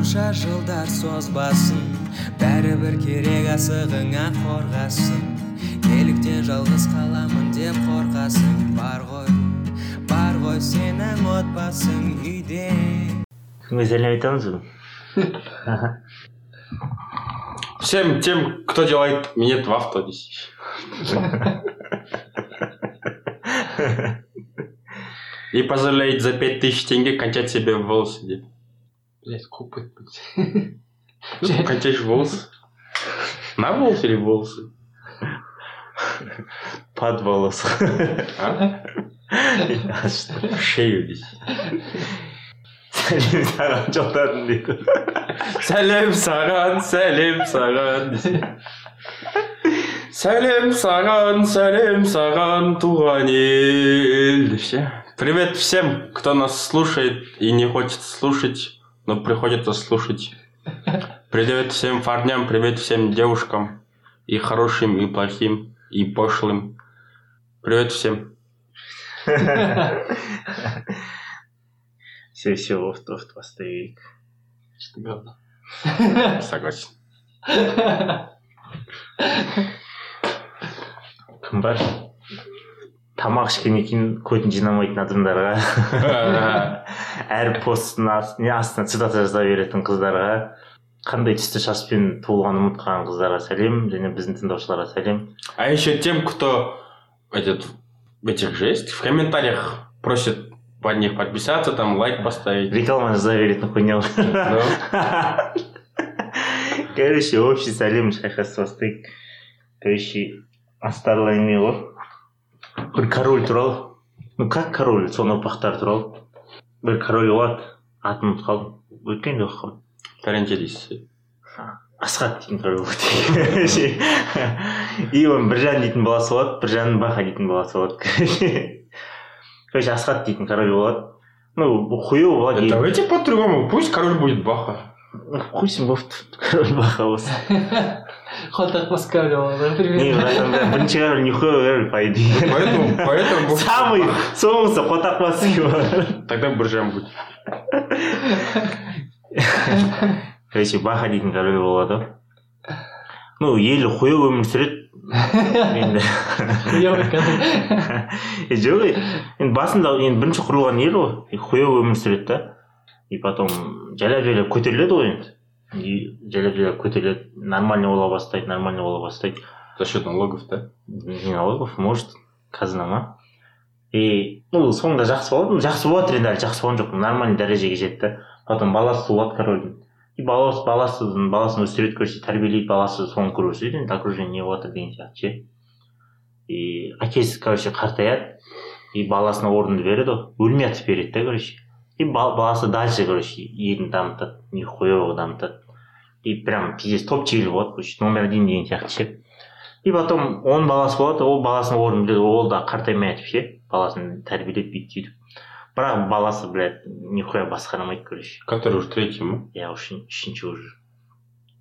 қанша жылдар созбасын бәрібір керек асығыңа қорғасын неліктен жалғыз қаламын деп қорқасың бар ғой бар ғой сенің отбасың үйде кімге сәлем айтамыз Всем тем, кто делает минет в авто здесь. И позволяет за 5000 тенге кончать себе волосы. деп. Блять купить Ну, кончаешь волосы. На волосы или волосы? под волос А? В шею здесь. сәлем саған жолдадым дейді Сәлем саған, сәлем саған. Сәлем саған, сәлем саған, туған ел. деп ше. Привет всем, кто нас слушает и не хочет слушать, но приходится слушать. Привет всем парням, привет всем девушкам, и хорошим, и плохим, и пошлым. Привет всем. все все офт офт бастай берейік что говно Согласен. кім бар тамақ ішкеннен кейін көтін жинамайтын адамдарға әр посттың астына, астына цитата жаза беретін қыздарға қандай түсті шашпен туылғанын ұмытып қалған қыздарға сәлем және біздің тыңдаушыларға сәлем. А еще тем, кто этот, этих же есть, в комментариях просит под них подписаться, там лайк поставить. реклама жаза беретін хуйня Да. короче общий сәлем шайқасты бастайық короче астарлы әңгіме ғой бір король туралы. Ну как король? Соның ұрпақтары туралы. Бір король болады атын ұмытып қалдым өткенде оқығанмын Пәренже дейсіз. асхат дейтін король болады и оның біржан дейтін баласы болады біржан баха дейтін баласы болады короче асхат дейтін король болады ну хуево болады Да Давайте по-другому, пусть король будет Баха. Қойсын бопты король баха Хотак не привет братан бля, бірінші король нихуя король по идее Поэтому, поэтому самый соңғысы қотақ Тогда Буржан будет. короче баха дейтін король болады ғой ну елі хуево өмір сүреді енді жоқ е, енді басында енді бірінші құрылған ел ғой и хуево өмір сүреді да? И потом жайлап жайлап көтеріледі ғой енді. И жайлап жайлап көтеріледі нормально бола бастайды нормально бола бастайды За счет налогов, да? не налогов может казна ма? И ну соңында жақсы болады. Жақсы болады енді әлі жақсы болған жоқ нормальный дәрежеге жетті потом баласы туылады корольдің и баласы баласын баласын өсіреді короче тәрбиелейді баласы соны көріп өседі енді окружение не болып жатыр деген сияқты ше. И әкесі короче қартаяды. И баласына орынды береді ғой. Өлмей жатып береді да короче. И ба- баласы дальше короче елін дамытады нихуево дамытады и прям пиздец топ чили болады короче номер один деген сияқты ше и потом оның баласы болады ол баласының орнын біледі ол да қартаймай жатып ше баласын тәрбиелеп бүйтіп сөйтіп бірақ баласы блядь нихуя басқарамайды короче Который уже третий, ма? иә үшін- үшінші уже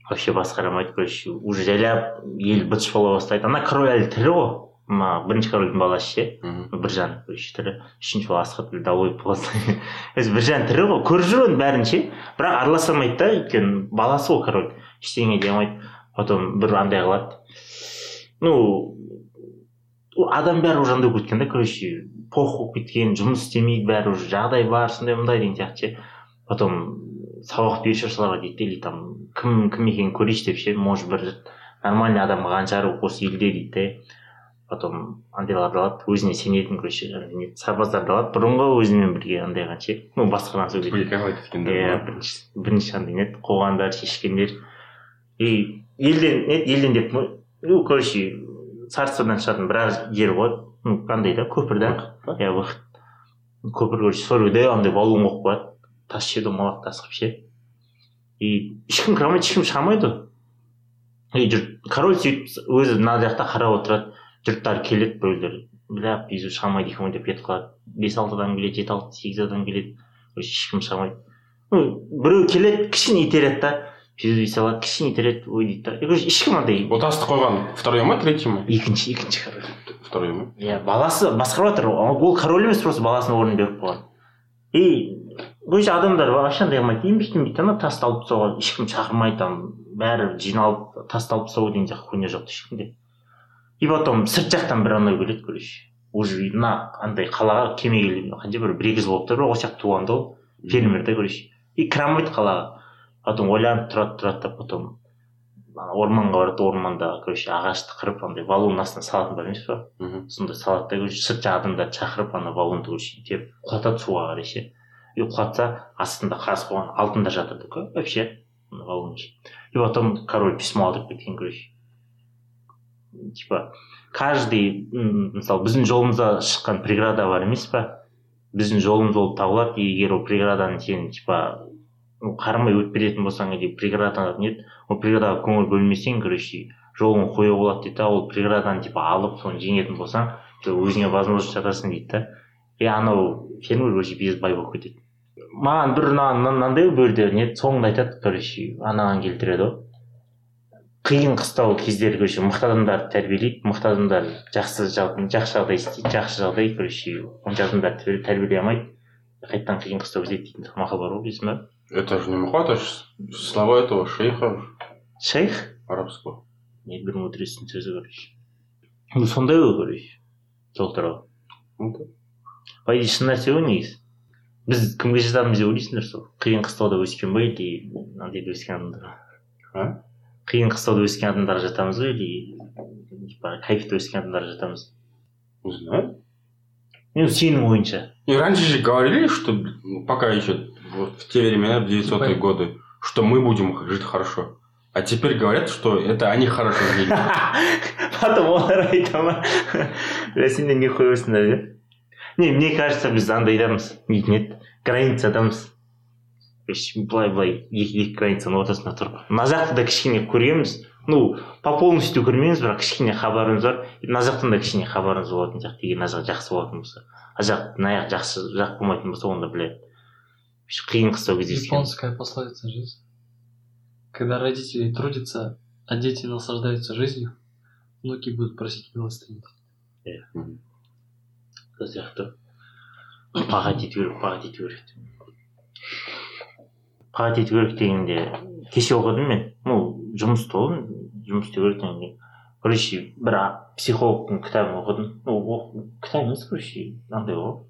вообще басқарамайды короче уже жайлап ел быт бола бастайды ана король әлі тірі ғой мына бірінші корольдің баласы ше? Мгм. біржан короче тірі. Үшінші бала асхат долой болады өзі біржан тірі ғой көріп жүр оның бәрін ше? Бірақ араласа алмайды да өйткені баласы ғой король ештеңе дей алмайды. Потом бір андай қылады ну ол адам бәрі уже андай болып кеткен да короче. Похуй болып кеткен жұмыс істемейді бәрі уже жағдай бар сондай мындай деген сияқты ше. Потом сабақ беруші соларға дейді или там кім кім екенін көрейінші деп ше. Может бір нормальный адам қаншар осы елде дейді де. Потом андайларды алады өзіне сенетін короче сарбаздарды алады бұрынғы өзімен бірге андайға ше ну сөйлейді Публиковать еткендер иә бірінші андай не еді, қуғандар шешкендер. И елден не елден деп ну короче царстводан шығатын біраз жер болады. Ну андай да көпір да. Иә выход көпір короче сол жерде андай валун қойып қояды. Тас ше домалақ тас қылып ше. И ешкім кіре алмайды ешкім шыға алмайды. Ғой и жұрт король сөйтіп өзі мына жақта қарап отырады. Жұрттар келеді біреулер бля пизу шыға алмайды екен ғой деп кетіп қалады. Бес алты адам келеді жеті алты сегіз адам келеді. Короче ешкім шыға алмайды ну біреу келеді кішкене итереді да? Дей салады кішкене итереді ой дейді да. И короче ешкім андай асты қойған второй ма, третий ма? екінші екінші король Второй ма? иә баласы басқарып жатыр. Ол король емес просто баласына орын беріп қойған. И короче адамдар вообще андай қылмайды. Енбейді ештеңбейді ана тасты алып тастауға ешкім шақырмайды там. Бәрі жиналып тасты алып тастау деген сияқты хуйня жоқ ешкімде. И потом сырт жақтан бір анау келеді короче уже мына андай қалаға келмей қанша бір бір екі жыл болыпты бірақ осы жақта туған да ол фермер да короче и кіре алмайды қалаға. Потом ойланып тұрады тұрады да потом орманға барады орманда короче ағашты қырып андай валунның астына салатын бар емес па сондай салады да короче сырт жақ адамдарды шақырып ана валунды короче теп құлатады суға қарай ше. И құлатса астында қарсы қойған алтындар көп вообще валунчик и потом король письмо алдырып кеткен короче. Типа каждый мысалы біздің жолымызда шыққан преграда бар емес па? Біздің жолымыз болып табылады егер ол преграданы сен типа қарамай өтіп кететін болсаң или преграда не ол преградаға көңіл бөлмесең короче жолың қою болады дейді да ол преграданы типа алып соны жеңетін болсаң өзіңе возможность жасайсың дейді да. И анау фермер короче бай болып кетеді маған бір ұнаған мынандай бұл жерде не соңында айтады короче анаған келтіреді ғой қиын қыстау кездері короче мықты адамдарды тәрбиелейді мықты адамдар жақсы жақ- жақсы жағдай істейді жақсы жағдай короче онша адамдарды тәрбие- тәрбиелей алмайды. Қайтадан қиын қыстау кезеді дейтін мақал бар ғой білесің ба Это же не махат, это слова этого шейха. Шейх? Арабского. не бір мудрецтің сөзі короче ну сондай ғой короче сол туралы. По идее шын нәрсе ғой негізі біз кімге жатамыз деп ойлайсыңдар сол? Қиын қыстауда өскен ба или андайда өскен адамдар А? Қиын қыстауда өскен адамдарға жатамыз ба или типа кайфта өскен адамдарға жатамыз? Не знаю. ну сенің ойынша И раньше же говорили, что пока еще вот в те времена, в 900-е Типа- годы, что мы будем жить хорошо. А теперь говорят, что это они хорошо жили. потом олар айта ма бля сендер не қойып иә не мне кажется біз андайдамыз дейтін еді границадамыз былай былай екі екі границаның ортасында тұрып мына жақты да кішкене көргенбіз ну по полностью көрмейміз бірақ кішкене хабарымыз бар мына жақтан да кішкене хабарымыз болатын сияқты егер мына жақ жақсы болатын болса ана жақ мына жақ жақсы жақ болмайтын болса онда блядь қиын қыстау кездескен Японская пословица жизнь. Когда родители трудятся, а дети наслаждаются жизнью, внуки будут просить милостыню. сол сияқты пағат ету керек пағат ету керек дегенде кеше оқыдым мен ну жұмыста болдым жұмыс істеу керек дегенде короче бір психологтың кітабын оқыдым ну кітап емес короче андай ғой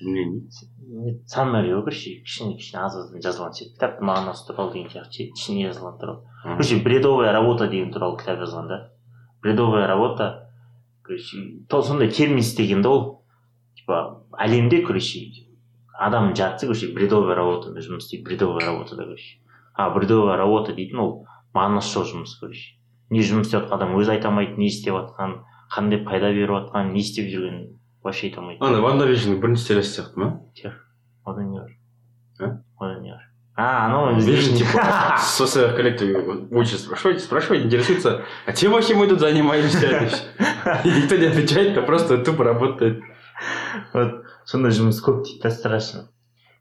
Не, не саммари ғой короче кішкене кішкене аз аздан жазылған ше кітаптың мағынасы туралы деген сияқты ше ішіне жазылған туралы короче бредовая работа деген туралы кітап жазған да бредовая работа короче сондай термин істеген да ол типа әлемде короче адамның жартысы короче бредовая работада жұмыс істейді бредовая работада короче а бредовая работа дейтін ол мағынасы жоқ жұмыс короче не жұмыс істеп жатқан адам өзі айта алмайды не істеп жатқанын қандай пайда беріп жатқанын не істеп жүргенін вообще айта алмайды Ана Ванда бірінші сериясы сияқты ма? одан не бар А? одан не бар а анау Вижн, типа, со своих коллег учат, спрашивать, интересуется, а чем вообще мы тут занимаемся? И никто не отвечает, а просто тупо работает. вот сондай жұмыс көп дейді да страшно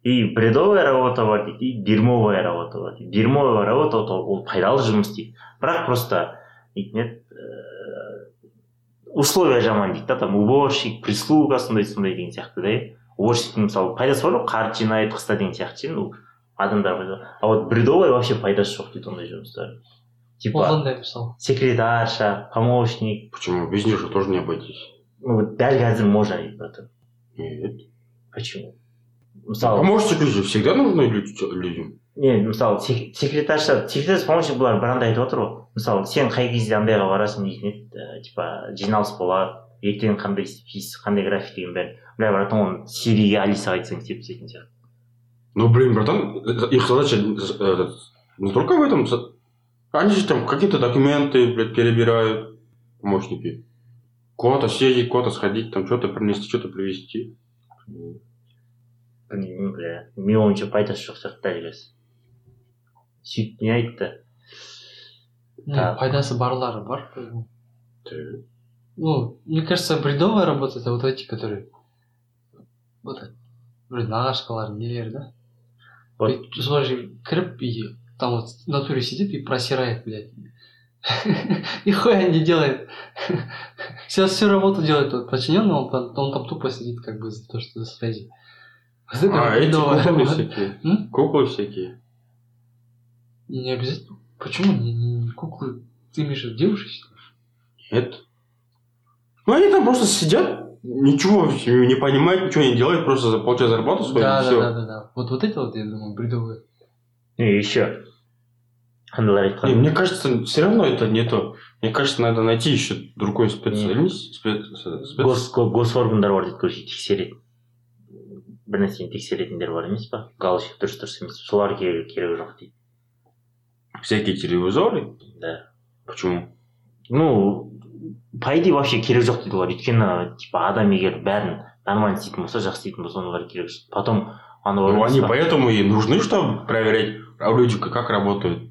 и бредовая работа бар дейді и дерьмовая работа бар дейді. Дерьмовая работа ол ол пайдалы жұмыс дейді. Бірақ просто дейтін еді ііі, условия жаман дейді да там уборщик прислуга сондай сондай деген сияқты да иә уборщиктің мысалы пайдасы бар ғой қар жинайды қыста деген сияқты ше ну адамдар а вот бредовая вообще пайдасы жоқ дейді ондай жұмыстар. Типа Ол қандай мысалы секретарша помощник. Почему? Без них же тоже не обойтись. ну вот дәл қазір можно дейді братан Нет. почему мысалы Помощник же всегда нужны люди- людям. не мысалы сек- секретарша секретарь помощник бұлар бір андай айтып отыр ғой мысалы сен қай кезде андайға барасың дейтін еді ә, типа жиналыс болады ертең қандай істейсіз қандай график деген бәрін бля братан оны сириге алисаға айтсаң істеп тастайтын сияқты Ну, блин, братан, это- их задача э, этот, не только в этом. за- Они же там какие-то документы, блядь, перебирают, помощники. Куда-то съездить, куда-то сходить, там что-то принести, что-то привезти. білмеймін бля менің ойымша пайдасы жоқ сияқты дәл қазір сөйтіп не айтты Не, Так. пайдасы барлары бар по-моему. Ты- Ну, мне кажется, бредовая работа это вот эти, которые вот это, блин, ағашқалар нелер да Вот. И солар же кіріп и там вот в натуре сидит и просирает, блядь. Нихуя не делает. Сейчас всю работу делает тот подчиненный, он, там- он там тупо сидит как бы за то, что за связи. А, эти куклы всякие. Куклы всякие. Не обязательно. Почему не, не- не куклы? Ты имеешь в виду девушек? Нет. Ну, они там просто сидят, ничего не понимают, ничего не делают, просто за- получают зарплату свою, Да, и да, все. да, да, да. Вот вот это вот, я думаю, бредовые. и еще Не, мне кажется, все равно это не то. Мне кажется, надо найти еще другой специалист. спец- спец- гос го- госоргандар бар дейді короче тексереді бір нәрсені тексеретіндер бар емес па галочка дұрыс дұрыс емес солар керек керегі жоқ дейді Всякие телевизоры. да Почему? ну по идее вообще керек жоқ дейді олар өйткені типа адам егер бәрін нормально істейтін болса жақсы істейтін болса олар керек жоқ потом ана бар Ну, емес они па, поэтому и нужны, чтобы проверять, а люди как работают.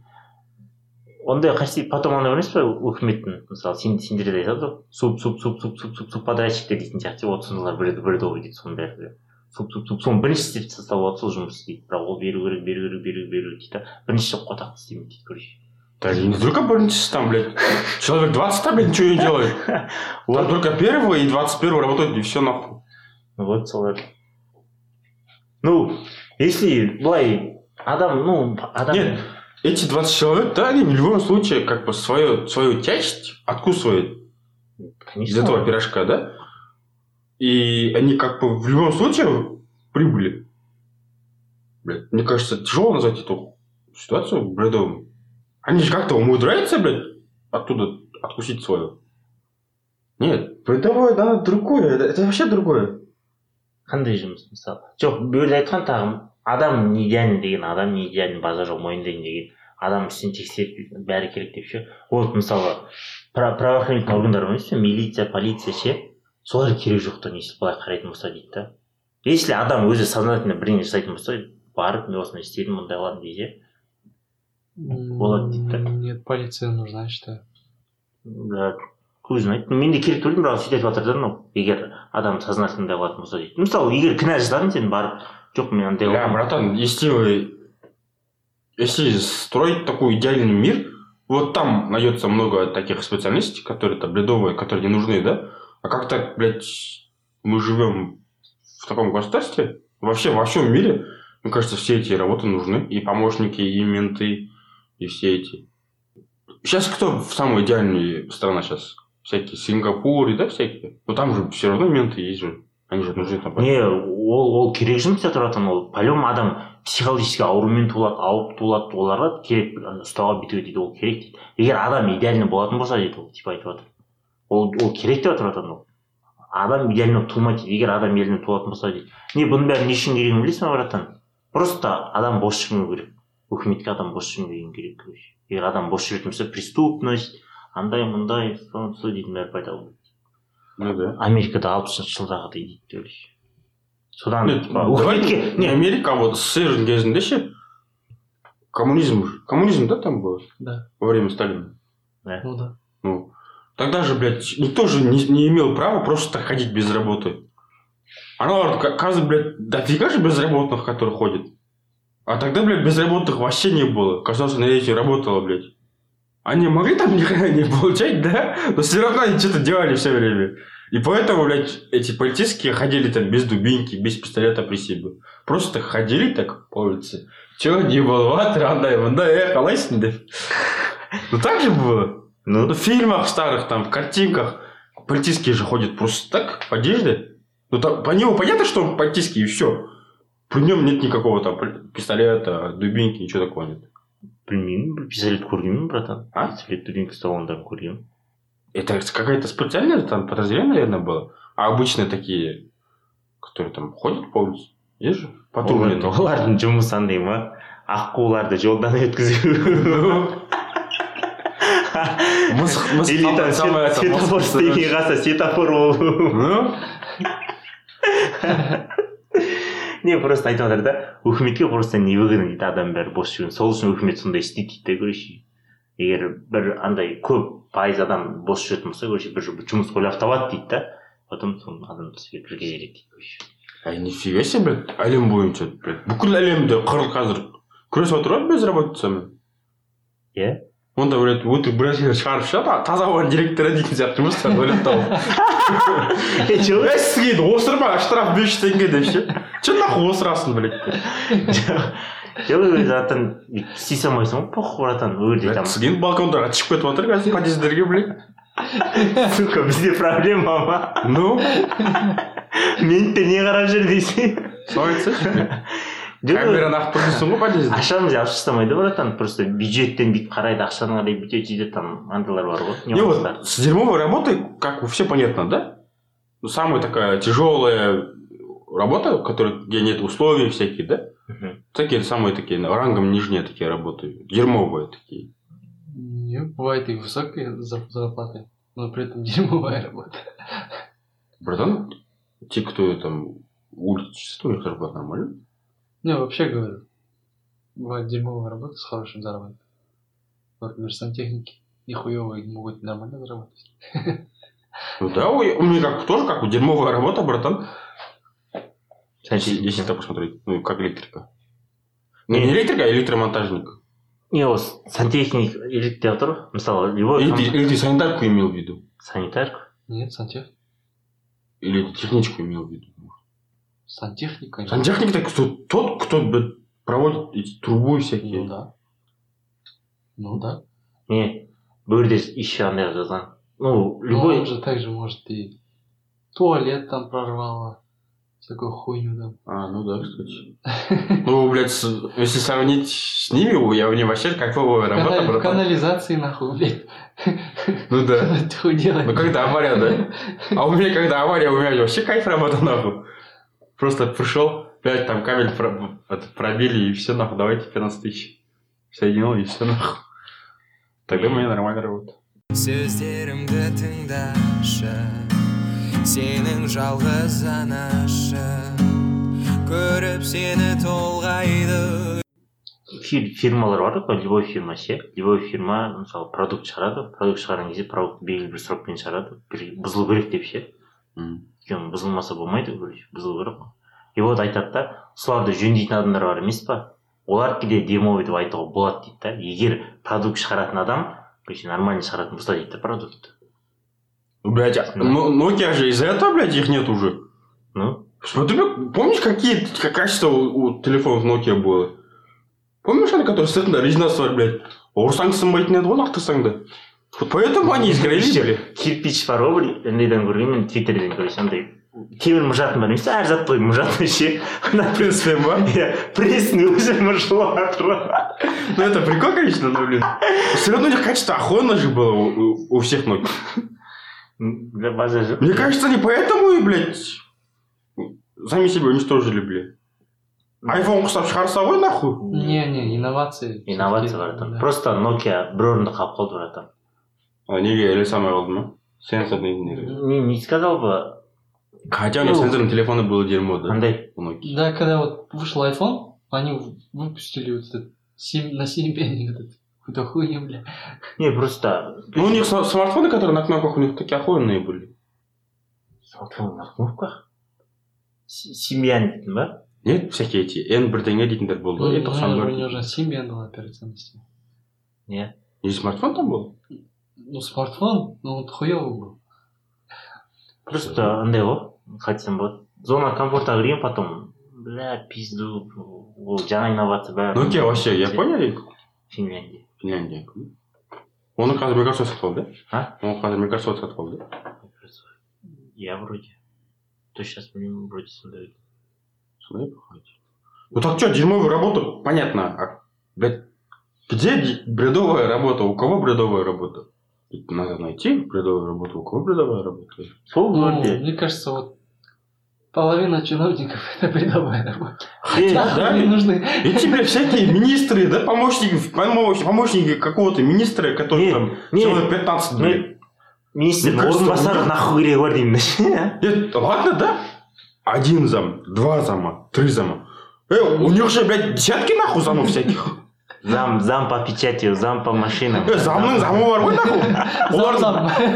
Ондай қасиет потом емес па үкіметтің мысалы сен сендерде айтады ғой суп суп суп суп суп суп суп подрядчиктер дейтін сияқты вот сондайлар біледі біледі ғой дейді соның бәрі суп суп суп соны бірінші істеп тастап алады сол жұмыс істейді бірақ ол беру керек беру керек беру беру дейді да бірінші қотақты істемейді дейді короче Да не только больницы там, блядь. Человек 20 там, блядь, ничего не делает. Вот только первого и 21 работают, и все нахуй. вот солар ну если былай адам ну адам Нет, эти 20 человек, да, они в любом случае как бы свою, свою часть откусывают из конечно этого пирожка, да? И они как бы в любом случае прибыли. Блядь, мне кажется, тяжело назвать эту ситуацию бредовым. Они же как-то умудряются, блядь, оттуда откусить свое. Нет, бредовое, да, другое. Это, это вообще другое. Қандай жұмыс мысалы? Жоқ жерде айтқан тағы адам не идеален деген адам не идеален базар жоқ мойындайын деген адам істен тексеріп бәрі керек деп ше? Вот мысалы пра- правоохранительный органдар бар емес пе? Милиция полиция ше? Солар керек жоқ та если былай қарайтын болса дейді да. Если адам өзі сознательно бірдеңе жасайтын болса барып мен осыны істедім мындай қыламын дейді Болады дейді да. Нет, полиция нужна, я считаю. да. көзін айт мен де керек деп ойлаймын бірақ сөйтіп айтып жатыр да мынау егер адам сознательно қылатын болса дейді мысалы егер кінә жасадың сен барып жоқ мен андай Да, қылдым». братан, если вы... Если строить такой идеальный мир, вот там найдется много таких специальностей, которые то бредовые, которые не нужны, да? А как так, блядь, мы живем в таком государстве, вообще во всем мире, мне кажется, все эти работы нужны, и помощники, и менты, и все эти. Сейчас кто в самая идеальная страна сейчас? Всякие Сингапур, и да, всякие. Но там же все равно менты есть же. Они же нужны там. не ол ол керек жұмыс істеп тұратын ол. По адам психологически аурумен туылады ауырып туылады оларға керек ұстауға бүйтуге дейді ол керек дейді. Егер адам идеальный болатын болса дейді ол типа айтып жатыр ол ол керек деп жатыр ол. Адам идеальный болып туылмайды дейді егер адам идеальный туылатын болса дейді. Не бұның бәрі не үшін керегін білесің ба братан? Просто адам бос жүрмеу керек. Өкіметке адам бос жүрмеген керек. Короче егер адам бос жүретін болса преступность андай мындай со со дейтін бәрі пайда болады Ну да. америкада алпысыншы жылдағыдай дейді короче содан Нет, типа давай өкіметке не не Америка вот СССР кезінде ше коммунизм же. коммунизм да там был Да. во время Сталина Ну да. ну тогда же блядь никто же не, не имел права просто так ходить без работы она каждый блядь дофига же безработных которые ходят а тогда блядь безработных вообще не было государственная деятельность работала блядь они могли там не получать, да? Но все равно они что-то делали все время. И поэтому, блядь, эти полицейские ходили там без дубинки, без пистолета при себе. Просто ходили так по улице. Чего не было, андай, мындай, э, қалайсың деп. Ну так же было. Ну, в фильмах старых, там, в картинках, полицейские же ходят просто так, в одежде. Ну, там, по нему понятно, что он полицейский, и все. При нем нет никакого там пи- пистолета, дубинки, ничего такого нет. Білмеймін бір пистолет көргенмін братан А? пистолет дубинка ұстағандарын көргенмін Это какая-то специальная там подразделение, наверное, было. А обычные такие, которые там ходят по улице, есть же? Патрульные. Олардың жұмысы андай ма аққуларды жолдан өткізу Мысық- мысық или там светофор істемей қалса светофор болу не просто айтып жатыр да өкіметке просто невыгодно дейді адам бәрі бос жүрген сол үшін өкімет сондай істейді дейді да короче егер бір андай көп пайыз адам бос жүретін болса короче бір жу- жұмыс ойлап табады дейді да потом соны адам бізге кіргізеді дейді короче Ай, нифига себе, блядь, әлем бойынша. Бүкіл әлемде қыр қазір күресіп отыр ғой безработицамен. иә онда блядь өтірік біреулер шығарып шығады таза ауаның директоры дейтін сияқты жұмыстарды ойлап тауып. Е жоқ ей сізге енді осырма штраф бес жүз теңге деп ше? Че нахуй осырасың блядь жоқ жатан істей салмайсың ғой похуй братан там. сізге енді балкондарға шығып кетіп жатыр қазір подъездерге блядь. Сука бізде проблема ма ну? Ментте не қарап жүр дейсің солай айтсайшы. камераны ағып тұрсың ғой подъездде ақшаны алып тастамайды братан просто бюджеттен бүйтіп қарайды ақшаны қарай бүйтеді сөйтеді там андайлар бар ғой Не, вот нюанстар с дерьмовой работой, как все понятно, да? Ну, самая такая тяжелая работа, которая, где нет условий всякие, да? Мгм. Такие самые такие, на- рангом нижние такие работы. Дерьмовые такие. Нет, бывает и высокие зар- зарплаты, но при этом дерьмовая работа. Братан, те, кто там улицы чисто, у них зарплата нормально. Не, вообще говорю, бывает дерьмовая работа с хорошим заработком. Например, сантехники нихуевые могут нормально заработать. Ну да, у, у меня как, тоже как дерьмовая работа, братан. Значит, Если, так посмотреть. Ну, как электрика. Ну, Не. не электрика, а электромонтажник. не осы сантехник ғой мысалы любой Или ком- ты, или ты санитарку имел в виду? санитарка Нет, сантех... Или техничку имел в виду? сантехника. Сантехник это кто, тот, кто проводит эти трубы всякие. Ну да. Ну да. не андай қылып жазған ну Ну, любой он же также может и туалет там прорвало, всякую хуйню там. А, ну да, кстати. Ну, блядь, если сравнить с ними, я у них вообще кайфовая работа, Канали- в братан. канализации нахуй, блядь. Ну да. Ну когда авария, да? А у меня когда авария, у меня вообще кайф работа, нахуй. Просто пришел, блядь, там кабель про- это, пробили, и все, нахуй, давайте 15 тысяч. Соединил, и все, нахуй. Тогда меня нормально работа. сөздерімді тыңдашы сенің жалғыз көріп сені толғайды фир- фирмалар бар ғой любой фирма ше любой фирма мысалы продукт шығарады продукт шығарған кезде продукт белгілі бір срокпен шығарады бір бұзылу керек деп ше. Өйткені бұзылмаса болмайды короче бұзылу керек қой. И вот айтады да соларды жөндейтін адамдар бар емес па олар кейде демовый деп айтуға болады дейді да. Егер продукт шығаратын адам короче нормально шығаратын болса дейді да продукт. Ну, Блядь, а- ну, Nokia же из-за этого, блядь, их нет уже. ну? Смотри, помнишь, какие как качество у, у телефонов Nokia было? Помнишь, они, которые сыртында резинасы бар, блядь? ұрсаң сынбайтын еді ғой лақтырсаң да? поэтому они изгорели, блядь. кирпич бар ғой бір неден көргенмін твиттерден короче андай темір мұжатын бар емес әр зат қой мұжатын ше ана принципе, ма? иә пресстің өзі мұжылып жатыр ғой Ну, это прикол, конечно, но, блин. Все равно у них качество охуенно же было у, у- у всех Nokia. Да, база жоқ Мне кажется, они поэтому и, блядь, сами себя уничтожили, блядь. Айфон құсап шығарса ғой, нахуй. Не-не, инновации. инновация всё-таки, бар там да. просто nokia бір орында қалып қалды братан А, неге или самое қалды ма? Сенсорный не. не не сказал бы Хотя у них Ну. сенсорные телефоны было дерьмо, да? андай У Nokia. Да, когда вот вышел iPhone, они выпустили вот этот семь- на 7 пенни этот какую-то хуйню, бля. не просто Ну, у них см- смартфоны, которые на кнопках, у них такие охуенные были. смартфон на кнопках С- семьян дейтін ба Нет, всякие эти N бірдеңе дейтіндер болды. Ну, ғой. у Е, тоқсан него бір. у него же Symbian был операционной системой. не И смартфон там был? Ну, смартфон, ну, вот хуёвый был. просто андай ғой қалай айтсам болады зона комфортқа кірген потом бля пизду ол жаңа инновация бәрі Nokia вообще Япония или финляндия Финляндия? Оны қазір Microsoft сатып алды, А? да? Оны қазір Microsoft сатып алды. я вроде точно сейчас білмеймін вроде сондай Смотри, походите. Ну так что, дерьмовая работа, понятно. А, блядь, где б- бредовая работа? У кого бредовая работа? Ведь Надо найти бредовую работу. У кого бредовая работа? сол Ну, өте мне кажется, вот половина чиновников это бредовая работа. Э, Нахуй да, они нужны. Эти, блядь, всякие министры, да, помощники, помощ- помощники какого-то министра, который Не, там не. человек 15, блядь. мен министрдің Мне кажется, орынбасары у- нахуй керегі бар деймін да Нет, ладно, да? Один зам, два зама, три зама. Э, у них же, блядь, десятки нахуй замов всяких. Зам зам по печати зам по машинам. Э, замның замы бар ғой нахуй. Олардың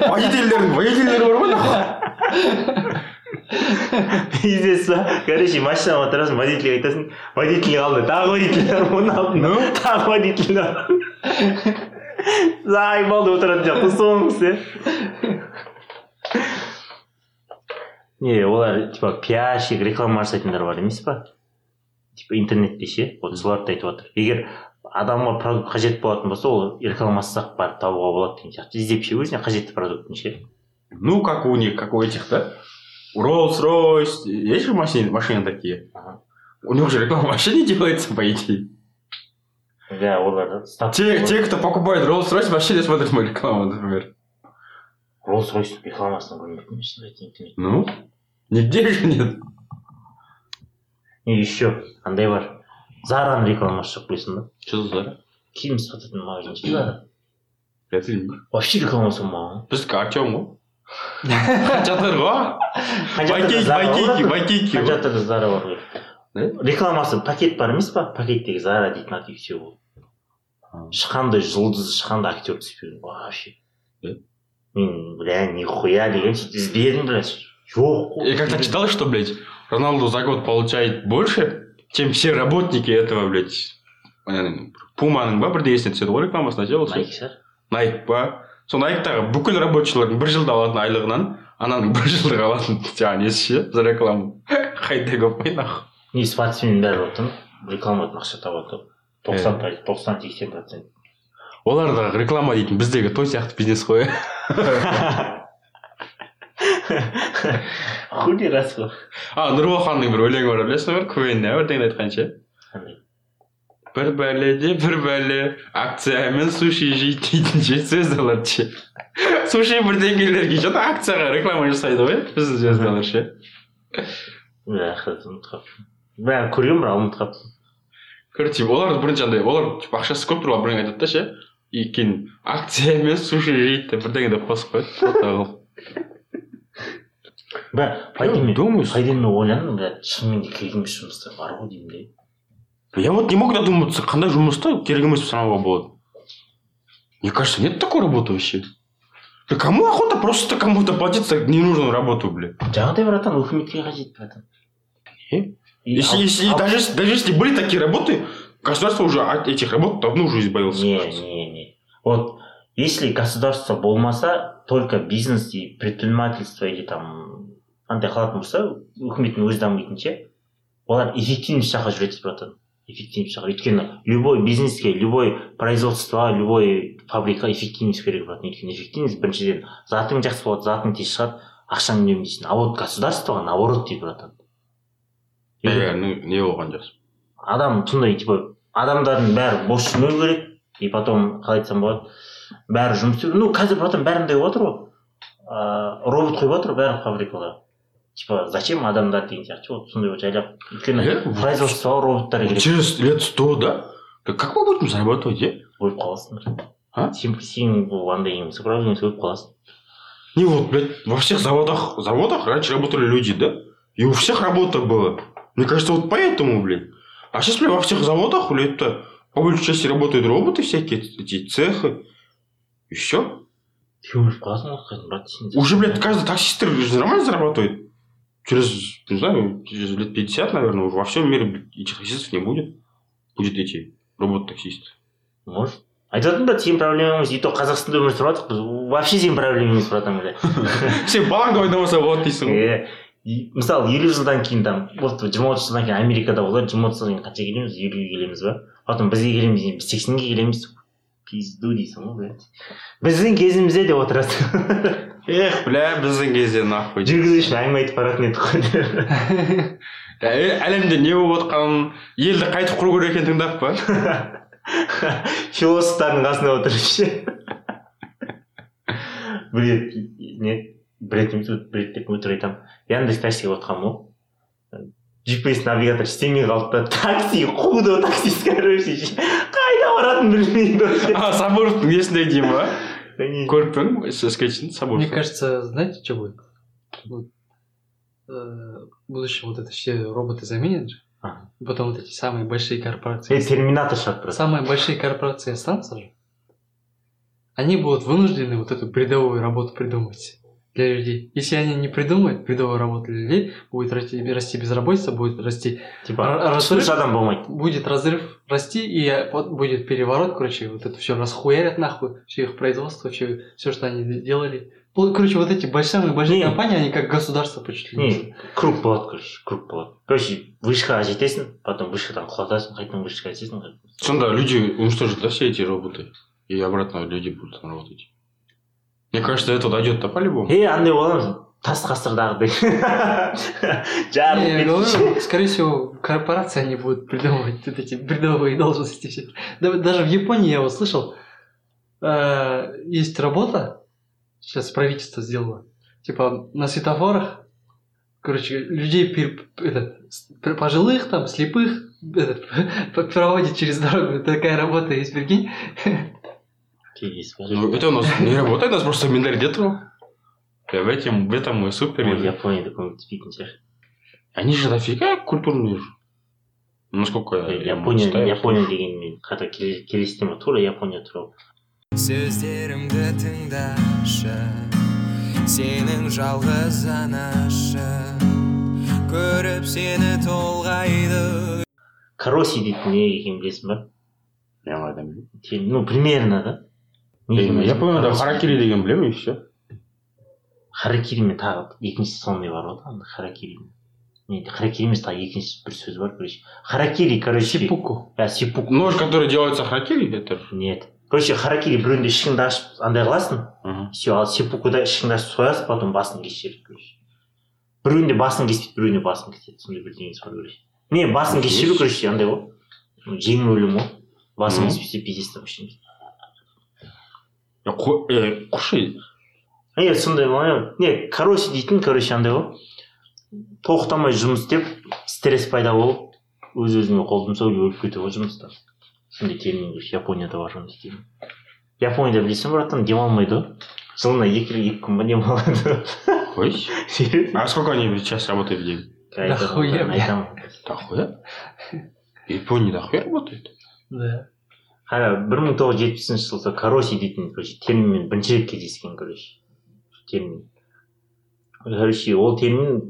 водительдердің водительдері бар ғой нахуй. пиздец па короче машинаға отырасың водительге айтасың водитель қалды тағы водитель бар оның алдында Ну? тағы водитель бар зайбалды отыратын сияқты соңғысы не олар типа пиарщик реклама жасайтындар бар емес па типа интернетте ше вот соларды айтып жатыр егер адамға продукт қажет болатын болса ол рекламасыз барып табуға болады деген сияқты іздеп ше өзіне қажетті продуктын ше Ну, как у них, как у этих, да? Rolls-Royce. Есть же машины, машины такие? Ага. У них же реклама вообще не делается, по идее. да олар стат Те, те, кто покупает Rolls-Royce, вообще не смотрят мою рекламу, например. роллс ройстың рекламасын көрмеппін шын айтайын интернет Ну, нигде же нет. и еще андай бар зараның рекламасы шығып қойсын ба Что за зара? киім сататын магазин зара Я білмеймін. вообще рекламасы болмаған Біздікі артем ғой. Жатыр ғой. Түрлі зара бар ғой рекламасы пакет бар емес па пакеттегі зара дейтін и все ол А. ешқандай жұлдыз ешқандай актер түспеген вообще Да? мен бля нихуя деген сөйтіп іздедім блядь жоқ қой Я как-то читал, что, блядь, Роналду за год получает больше, чем все работники этого, блядь, э, пуманың ба бірдеңесіне түседі ғой рекламасына ше ол ше найк шығар найк па сол найктағы бүкіл рабочийлардың бір жылда алатын айлығынан ананың бір жылдық алатын жаңағы несі ше за рекламу. Қайда көп қой нахуй не спортсмен бәрі отыр рекламадан ақша табады ғой тоқсан пайыз тоқсан сексен процент. Олар да реклама дейтін біздегі той сияқты бизнес қой. хули рас қой а нұрбаханның бір өлеңі бар білесің ба квн бірдеңе айтқан ше бір бәледе бір бәле акциямен суши жейді дейтін ше сөз алады ше суши бірдеңелерге то акцияға реклама жасайды ғой біздің звездалар ше бля ұмытып қалыппын бля көргенмін бірақ ұмытып қалыппын короче олар бірінші андай олар ақшасы көп туралы бірдеңе айтады да ше и кейін акциямен суши жейді деп бірдеңе деп қосып қояды фото қылып думаешь? пайдемен ойландым бля шынымен де керек емес жұмыстар бар ғой деймін де я вот не мог додуматься қандай жұмыста керек емес деп санауға болады мне кажется нет такой работы вообще да кому охота просто кому-то платить за ненужную работу бля жаңағыдай братан өкіметке қажет братан Е? И Если, ал- если- ал- даже, если- даже если были такие работы, государство уже от этих работ давно уже избавилось. не не не вот если государство болмаса только бизнес и предпринимательство или там андай қылатын болса өкіметтің өзі дамитын ше олар эффективность жаққа жүреді братан эффективность жаққа өйткені любой бизнеске любой производствоға любой фабрика эффективность керек братан өйткені эффективность біріншіден затың жақсы болады затың тез шығады ақшаны үнемдейсің а вот государствоға наоборот братан Э, ну, не болған жақсы. адам сондай типа адамдардың бәрі бос жүрмеу керек и потом қалай айтсам болады бәрі жұмыс істеу ну қазір братан бәрінде болып жатыр ғой ыыы робот қойып жатыр бәрі фабрикалар типа зачем адамдар деген сияқты вот сондай вот жайлап өйткені Э, производствоға роботтар Вот керек через лет сто, да? Да как мы будем зарабатывать, е? өліп қаласың А? сен сен бұл андай емес управление өліп қаласың Не, вот, блядь, во всех заводах, заводах раньше работали люди, да? И у всех работа была. Мне кажется, вот поэтому, блядь. А сейчас, блядь, во всех заводах, блядь, это по большей части работают роботы всякие, эти цехы. И все. сен өліп қаласың ғой брат Уже, блядь, каждый таксист же нормально зарабатывает. Через, не знаю, через лет 50, наверное, уже во всем мире этих таксистов не будет. Будет эти робот-таксисты. может айтатын брат сенің проблема емес и то қазақстанда өмір сүріп жатырмық біз вообще сенің проблема емес братан бля Сен балаңды ойнамаса болады дейсің ғой. иә мысалы елу жылдан кейін там вот жиырма отыз жылдан кейін америкада олар жиырма отыз жылдан кейін қанша келеміз елуге келеміз ба потом бізге келеміз біз сексенге келеміз пизду дейсің ғой блядь біздің кезімізде деп отырасың Эх, бля, біздің кезде нахуй. жүргізуші әңгіме айтып баратын едік қой әлемде не болып жатқанын елді қайтып құру керек екенін тыңдап па философтардың қасында отырып ше бред не бред емес бред деп өтірік айтамын яндекс таксиге отырғанмын ғой gps навигатор істемей қалды да такси худо таксист короче баратынын білмейді вообще а сабуровтың несінде деймін ба Да не- көріп пе едің с- скетчін Мне сабуров кажется, знаете, что будет? Вот, э, в будущем вот это все роботы заменят же. Ага. И Потом вот эти самые большие корпорации. Е, терминатор шығады просто Самые большие корпорации останутся же. Они будут вынуждены вот эту бредовую работу придумать. для людей. Если они не придумают бредовую работу для людей, будет расти, расти безработица, будет расти, типа Р- түсінуші разрыв. адам болмайды будет разрыв расти, и вот будет переворот, короче, вот это все расхуярят нахуй, все их производство, все, все, что они делали. Ну, Короче, вот эти большие, самые большие Не. компании, они как государство почти. не круг болады короче круг болады короче вышкаға жетесің потом вышкадан құлатасың қайтадан вышкаға жетесің Сонда люди уничтожат, да, все эти роботы? И обратно люди будут там работать. Мне кажется, это дойдет-то по-любому. е андай боламыз тас ғасырдағыдай говорю, скорее всего, корпорации они будут придумывать вот эти бредовые должности. Даже в Японии я вот слышал, э, есть работа, сейчас правительство сделало, типа на светофорах, короче, людей пер- этот, пожилых там, слепых, этот, проводит через дорогу. Такая работа есть, прикинь. Тегис, Ну, это у нас не работает, у нас просто менталитет был. И в этом, в этом мы супер. ой японияда көмектеспейтін шығар Они же дофига культурные же. Насколько я, я япония читаю. япония деген мен қата келестіме тура япония туралы сөздерімді тыңдашы сенің жалғыз анашың көріп сені толғайды кароси дейтін не екенін білесің ба Я в этом. Тем- ну примерно да Не екенін Я білесің? помню, да, Кароси. харакири деген білемін и все. харакири мен тағы екінші сондай бар ғой анда харакири харакири емес тағы екінші бір сөз бар короче. Харакири короче. Сипуку. а сипук Нож, который делается харакири, это нет. Короче харакири біреуінде ішіңді ашып андай қыласың все ал сипукуда ішіңді ашып соясың потом басын кешіреді короче. Біреуінде басын кеспейді біреуінде басын кеседі сондай бірдеңесі бар короче. Не басын кешіру короче андай ғой жеңіл өлім ғой басын кеспесе пиздец там е сондай ма не кароси дейтін короче андай ғой тоқтамай жұмыс істеп стресс пайда болып өз өзіңе қол жұмсау өліп кету ғой жұмыста сондай термин короче японияда бар жұмыс істеймін японияда білесің братан демалмайды ғой жылына екі екі күн ба демалады Ой. серьезно А сколько они сейчас работают в день? Да хуя, бля. айтамын Дохуя? Япония дохуя работает? Да. Бір мың тоғыз жүз жетпісінші жылы кароси дейтін короче терминмен бірінші рет кездескен короче термин. Короче ол термин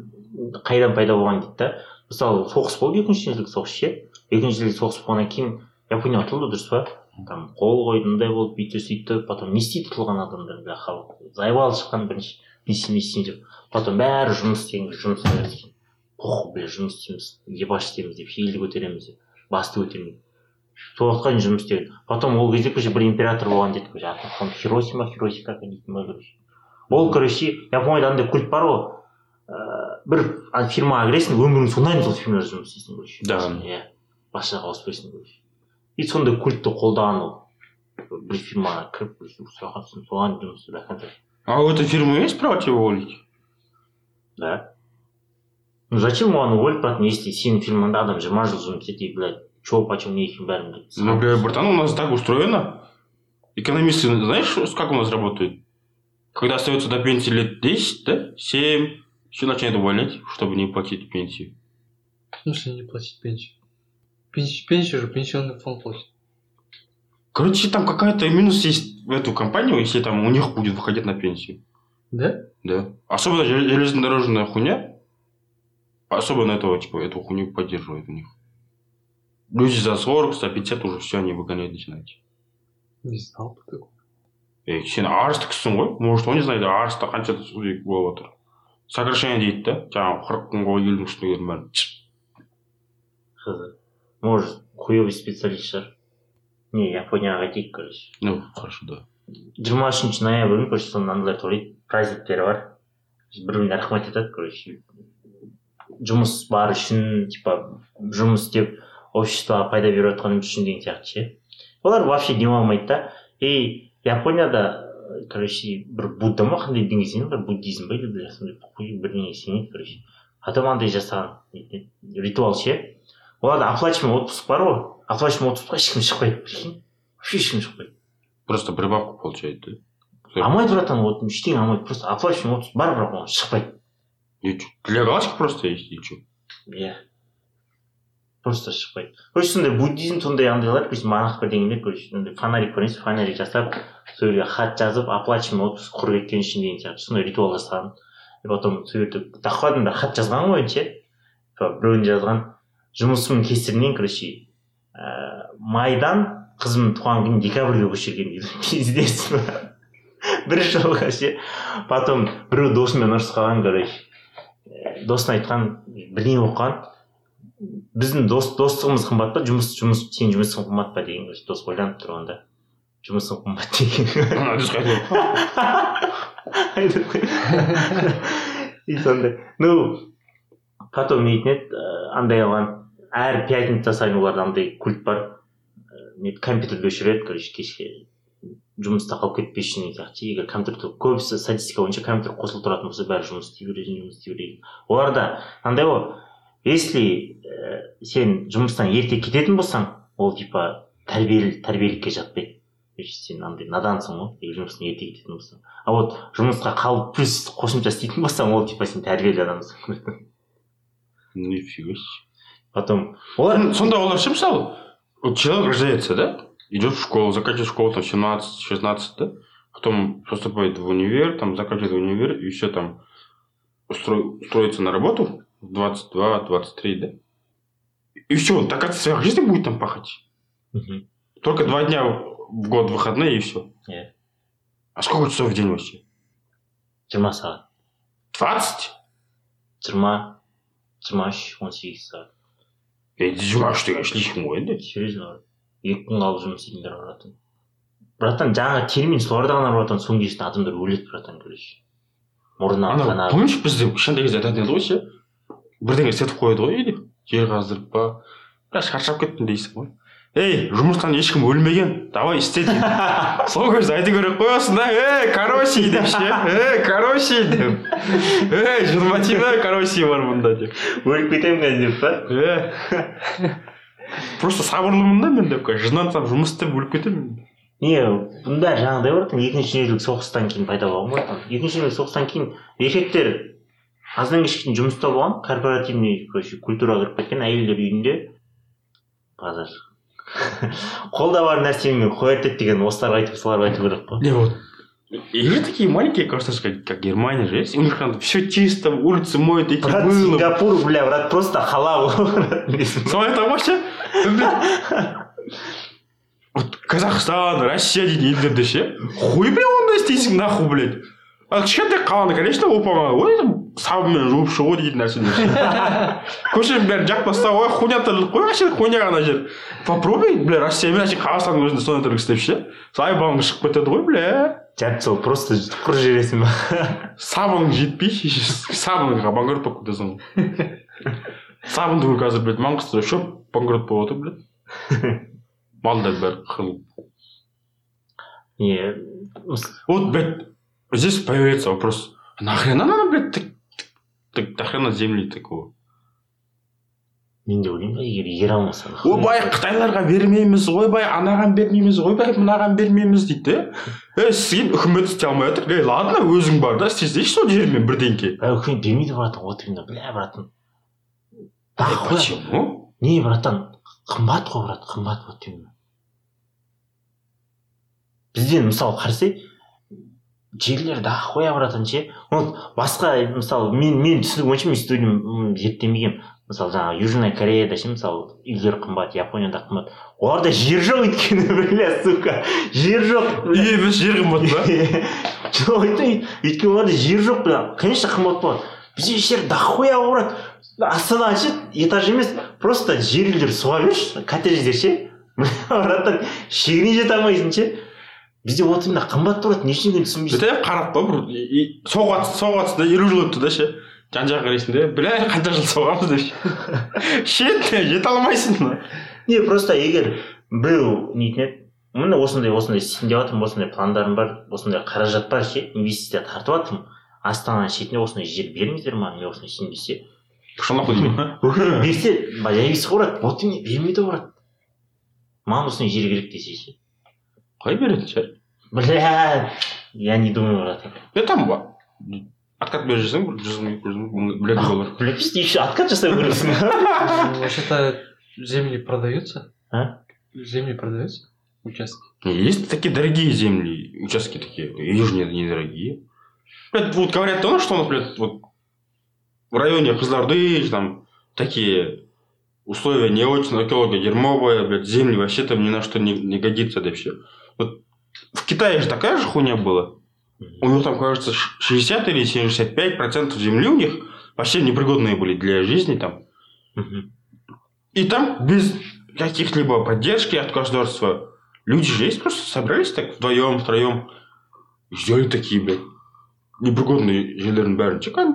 қайдан пайда болған дейді да. Мысалы соғыс болды екінші дүниежүзілік соғыс ше? Екінші дүниежүзілік соғыс болғаннан кейін япония ұтылды дұрыс па? Там қол қойды мындай болды бүйтті сөйтті потом не істейді ұтылған адамдар бля халық? Зайвал шыққан бірінші не істеймін не істеймін деп. Потом бәрі жұмыс істеген жұмыс істеген. Похуй бля жұмыс істейміз ебаш істейміз деп елді көтереміз деп басты көтермейді. сол уақытқа дейін жұмыс істеген потом ол кезде короче бір император болған дейді короче аты там хиросима хироси как дейтін ба короче ол короче японияда андай культ бар ғой ыыы бір ана фирмаға кіресің өміріңнің соңына дейін сол фирмада жұмыс істейсің короче Да. иә басқа жаққа ауыспайсың короче и сондай культті қолдаған ол бір фирмаға кіріп короче сояққа түстім соған дейін жұмыс істеп до конца А у этой фирмы есть право тебя уволить? да ну зачем оған уволить брат если сенің фирмаңда адам жиырма жыл жұмыс істейді и блядь че почем не екенін бәрін біледі Ну, бля, братан, у нас так устроено. Экономисты, знаешь, как у нас работают? Когда остается до пенсии лет 10, да, 7, все начинают увольнять, чтобы не платить пенсию. В смысле не платить пенсию? Пенсию, пенсию же пенсионный фонд платит. Короче, там какая-то минус есть в эту компанию, если там у них будет выходить на пенсию. Да? Да. Особенно жел- железнодорожная хуйня. Особенно этого, типа, эту хуйню поддерживает у них. Люди за 40, за 50 уже все, они выгонять начинают. Не знал про такое. Ей, сен арысты кісісің ғой может он не знает арыста қанша болып отыр сокращение дейді да? Жаңағы қырық күнге елудің үстіне бәрін қызық может хуевый специалист шығар не японияға қайтайық короче. Ну хорошо да. Жиырма үшінші ноябрь короче соны аналар тойлайды праздниктері бар бір біріне рахмет айтады короче. Жұмыс бар үшін типа жұмыс істеп обществоға пайда беріп жатқаным үшін деген сияқты ше. Олар вообще демалмайды да. И японияда короче бір будда ма қандай дінге сенеді? Бір буддизм ба или сондай бірдеңеге сенеді короче. Потом андай жасаған ритуал ше. Оларда оплачиваемый отпуск бар ғой. Оплачиваемый отпускқа ешкім шықпайды прикинь. Вообще ешкім шықпайды. Просто прибавку получает да? Алмайды братан вот ештеңе алмайды просто оплачиваемый отпуск. Бар бірақ оған шықпайды. Для галочки просто есть и что иә. Просто шықпайды короче сондай буддизм сондай андайлар короче монах бірдеңелер короче андай фонарик бар емес фонарик жасап сол жерге хат жазып оплачиваемый отпуск құр кеткен үшін деген сияқты. Сондай ритуал жасаған. И потом сол жерде доходын бір хат жазған ғой ше біреуіне жазған жұмысымның кесірінен короче ә, майдан қызымның туған күнін декабрьге көшірген дейді. Пиздец. Бір жылға ше потом біреу досымен ұрысып қалған короче. Ә, досына айтқан бірдеңе болып қалған біздің дос достығымыз қымбат па? жұмыс жұмыс сенің жұмысың қымбат па деген короче дос ойланып тұрғанда жұмысың қымбат деген. И сондай. Ну потом не дейтін еді ә, андай алған әр пятница сайын оларда андай культ бар. Ә, не компьютерді өшіреді короче кешке жұмыста қалып кетпес үшін деген сияқты. Егер компьютер көбісі статистика бойынша компьютер қосылып тұратын болса бәрі жұмыс істей береді жұмыс істей береді оларда андай ғой если ә, сен жұмыстан ерте кететін болсаң ол типа тәрбиелі тәрбиелікке жатпайды то есть сен андай надансың ғой егер жұмыстан ерте кететін болсаң. А вот жұмысқа қалып плюс қосымша істейтін болсаң ол типа сен тәрбиелі адамсың нифига себе потом олар сонда олар ше мысалы? Вот человек рождается да? Идет в школу заканчивает школу там 17-16 да? Потом поступает в универ там заканчивает универ и все там устро- устроится на работу. в 22-23 да и все он так от своей жизни будет там пахать Мгм. только два дня в год выходные и все Иә. а сколько часов в день вообще жиырма сағат 20 жиырма жиырма үш он сегіз сағат ей жиырма үш деген слишком ғой енді серьезно бар екі күн қалып жұмыс істейтіндер бар братан братан жаңағы термин соларда ғана братан соның кезінде адамдар өледі братан короче мұрнынан ана қан ағып. помнишь бізде кішкентай кезде айтатын еді ғой ше бірдеңе істетіп қояды ғой үйде жер қаздырып па? Бля шаршап кеттім дейсің ғой. Ей жұмыстан ешкім өлмеген давай істе дейді сол кезде айту керек қой осында ей кароси деп ше. Ей кароси деп. Ей жиырма кароси бар мұнда деп. Өліп кетемін қазір деп па? Просто сабырлымын да мен деп қазір жынансам жұмыс істеп өліп кетемін. Не бәрі жаңағыдай бар екінші дүниежүзілік соғыстан кейін пайда болған ғой. Екінші дүниежүзілік соғыстан кейін еркектер аздан кешке дейін жұмыста болған корпоративный короче культураға кіріп кеткен әйелдер үйінде базар қолда бар нәрсені қояды деген осыларға айтып соларға айту керек қой не вот И же такие маленькие, кажется, как, как Германия же есть. У них там все чисто, улицы моют, эти брат мылом. сингапур бля брат просто халал Самое того ше блин, вот казахстан россия дейтін елдерде ше хуй бля ондай істейсің нахуй блядь а кішкентай қаланы конечно оп оңай ой сабынмен жуып шығу дейтін нәрселер ше көшенің бәрін жап тастау ой хуйня тірлік қой вообще хуйня ғана жер попробуй бля россия мен әшейін қазақстанның өзінде сондай тірлік істеп ше сайбаның шығып кетеді ғой бля жарты жол просто құр жібересің ба сабының жетпей сабынға банкрот болып кетесің ғой сабын түгіл қазір блядь маңғыстауда шөп банкрот болып отыр блядь малдар бәрі қырылып не вот блядь здесь появляется вопрос нахрена надо блядь так, земли такого мен де ойлаймын егер егер алмаса ойбай қытайларға бермейміз ойбай анаған бермейміз ойбай мынаған бермейміз дейді да е сізге үкімет істей алмай жатыр ей ладно өзің бар да істесейші сол жермен бірдеңке үкімет бермейді братан вот именно бля братан почему не братан қымбат қой брат қымбат вот именно бізден мысалы қарасай жерлер дохуя братан ше? Вот басқа мысалы мен мен түсінігім бойынша мен студент зерттемегенмін мысалы жаңағы южная кореяда ше мысалы үйлер қымбат японияда қымбат. Оларда жер жоқ өйткені бля сука. Жер жоқ. Е біз жер қымбат па? Жоқ өйткені оларда жер жоқ бля конечно қымбат болады. Бізде жер дохуя ғой брат астана ше этаж емес. Просто жер үйлер суға берші. Коттедждер ше. Братан шегіне жете алмайсың ше. Бізде вот именно қымбат тұрады екенін түсінбейсің бүйтіп қарап па бір соғып соғып да елу жыл өтті да ше. Жан жағыңа қарайсың да бля қанша жыл соғамыз деп ше. Шет жете алмайсың не просто егер біреу нетін еді міне осындай осындай істейін деп жатырмын осындай пландарым бар осындай қаражат бар ше инвестиция тартып жатырмын астананың шетіне осындай жер беріңіздер маған мен осындай істеймін десе. Берсе ғой брат вот именно бермейді маған осындай жер керек десе ше. қалай беретін шығар бля я не думаю братан е там ба откат беріп жіберсең бір жүз мың екі жүз мың мың- бір екі доллар бля не еще откат жасай бересің Вообще-то Земли продаются? А? Земли продаются? Участки. Есть такие дорогие земли, участки такие, и же не- недорогие. Блядь, вот говорят то, что у нас, блядь, вот в районе Кызларды, там, такие условия не очень, экология дерьмовая, блядь, земли вообще там ни на что не, не годится вообще. Вот в Китае же такая же хуйня была. У них там, кажется, ш- 60 или 75 процентов земли у них вообще непригодные были для жизни там. Мгм. И там без каких-либо поддержки от государства люди же есть, просто собрались так вдвоем, втроем, и сделали такие, блядь, непригодные жерлердің бәрін шыққан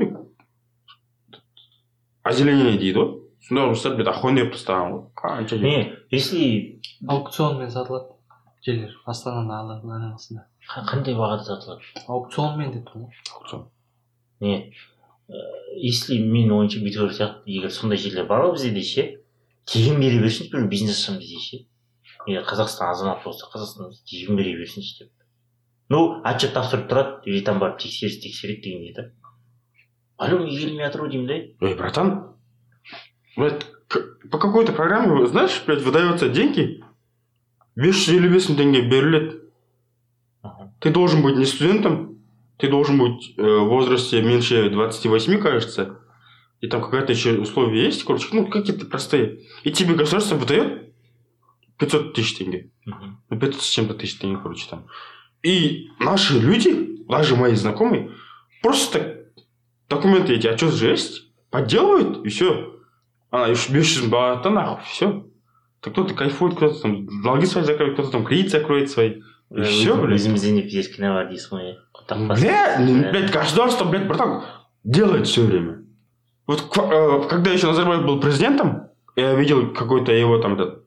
озеленение дейді ғой сонда жасап блядь охуенно тастаған ғой қанша жер. не если Аукционмен сатылады. Жерлер. Астананың айналасында. қа- қандай бағада сатылады Аукционмен деп тұрмын ғой. Аукцион. не э, если менің ойымша бүйтіп сияқты егер сондай жерлер бар ғой бізде де ше тегін бере берсінші бір бизнес ашамын десе ше егер қазақстан азаматы болса қазақстан тегін бере берсінші деп ну отчет тапсырып тұрады или там барып тексеріс тексереді дегендей да по-любому игерілмей жатыр ғой деймін да Эй, братан, блядь, по какой-то программе, знаешь, блядь, выдается деньги, 555 мың теңге беріледі. Ты должен быть не студентом, ты должен быть э, в возрасте меньше 28, кажется. И там какая-то еще условия есть, короче, ну, какие-то простые. И тебе государство выдает 500 тысяч тенге. Ну, 500 с чем-то тысяч тенге, короче, там. И наши люди, даже мои знакомые, просто так документы эти, отчет же есть, подделывают, и все. Она еще 500 бата, нахуй, все Так кто-то кайфует, кто-то там долги свои закроет, кто-то там кредит закроет свои. И все, Өзім- блядь. өзімізде не пиздец кінә бар дейсің ғой иә. Таппасың. Бля, ну, Да. блядь, государство, блядь, братан, делает все время. Вот к- э, когда еще Назарбаев был президентом, я видел какое-то его там это,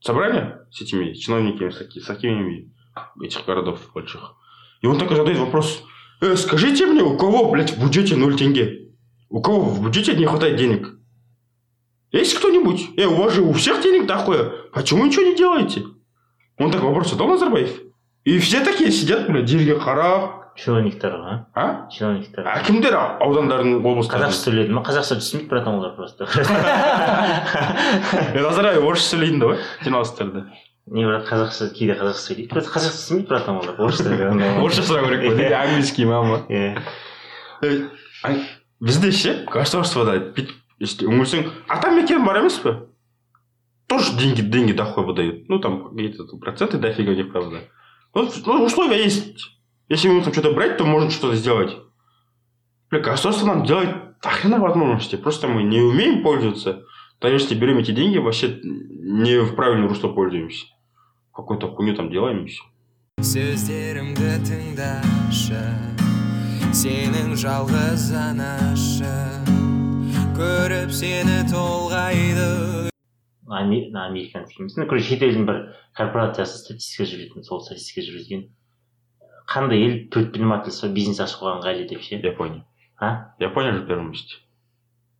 собрание с этими чиновниками, с, таки- с такими этих городов больших. И он такой задает вопрос, «Э, скажите мне, у кого, блядь, в бюджете 0 тенге? У кого в бюджете не хватает денег? Есть кто-нибудь? Э, у вас же у всех денег дохуя. Почему ничего не делаете? Он такой вопрос задал Назарбаев. И все такие сидят, блядь, жерге қарап, чиновниктер ғой а а? чиновниктер әкімдер аудандардың облыстардың қазақша сөйледі ма қазақша түсінбейді братан олар просто Е, назарбаев орысша сөйлейтін да ғой жиналыстарда не брат қазақша кейде қазақша сөйлейді просто қазақша түсінбейді братан олар орысша сөйлегенде орысша сұрау керек па неге английский ма ма иә Е, ай, бізде ше государствода бүйтіп если үңілсең атамекен бар емес па тоже деньги деньги дохуй выдают ну там какие-то там проценты дофига у них правда ну, ну, условия есть если ему там что-то брать то можно что-то сделать Бля, государство нам делает охрена возможности просто мы не умеем пользоваться даже если берем эти деньги вообще не в правильное русло пользуемся какую-то хуйню там делаем и все сөздерімді тыңдашы сенің жалғыз анашың көріп сені толғайды. Аме- американ фильмс ну короче шетелдің бір корпорациясы статистика жүргізген сол статистика жүргізген. Қандай ел предпринимательство бизнес ашуға ыңғайлы деп ше? Япония. А? Япония же в первом месте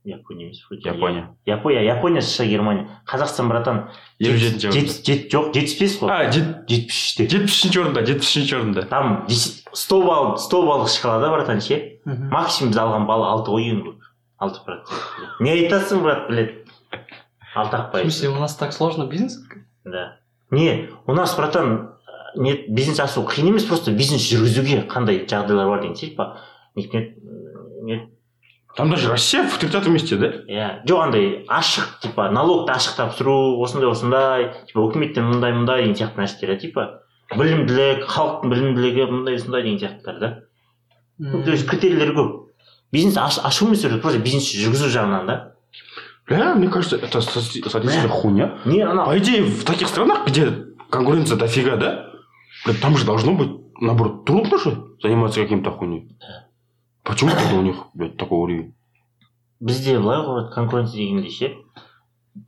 япония емес вроде. япония. Япония япония сша германия. Қазақстан братан елу жетінші орында. жоқ жетпіс бес қой. А жет- жетпіс үште. жетпіс үшінші орында жетпіс үшінші орында. Там сто балл сто баллық шкалада братан ше? Максимум біз алған балл алты ғой. ең көп алты процент не айтасың брат блядь. Алты ақ В пайыз смысле, у нас так сложно бизнес? да. Не у нас братан э, не бизнес ашу қиын емес просто бизнес жүргізуге қандай жағдайлар бар деген типа не там даже россия в тридцатом месте да? Иә. Жоқ андай ашық типа налогты ашық тапсыру осындай осындай типа үкіметтен мындай мындай деген сияқты нәрселер типа білімділік халықтың білімділігі мындай сондай деген сияқтылар да. То есть критерийлер көп. Бизнес аш- ашу емес просто бизнес жүргізу жағынан да бля мне кажется это стати- статистика хуйня. Не ана по идее в таких странах где конкуренция дофига да там же должно быть наоборот трудно же заниматься каким-то хуйней. Почему тогда у них блядь, такой уровень бізде былай ғой конкуренция дегенде ше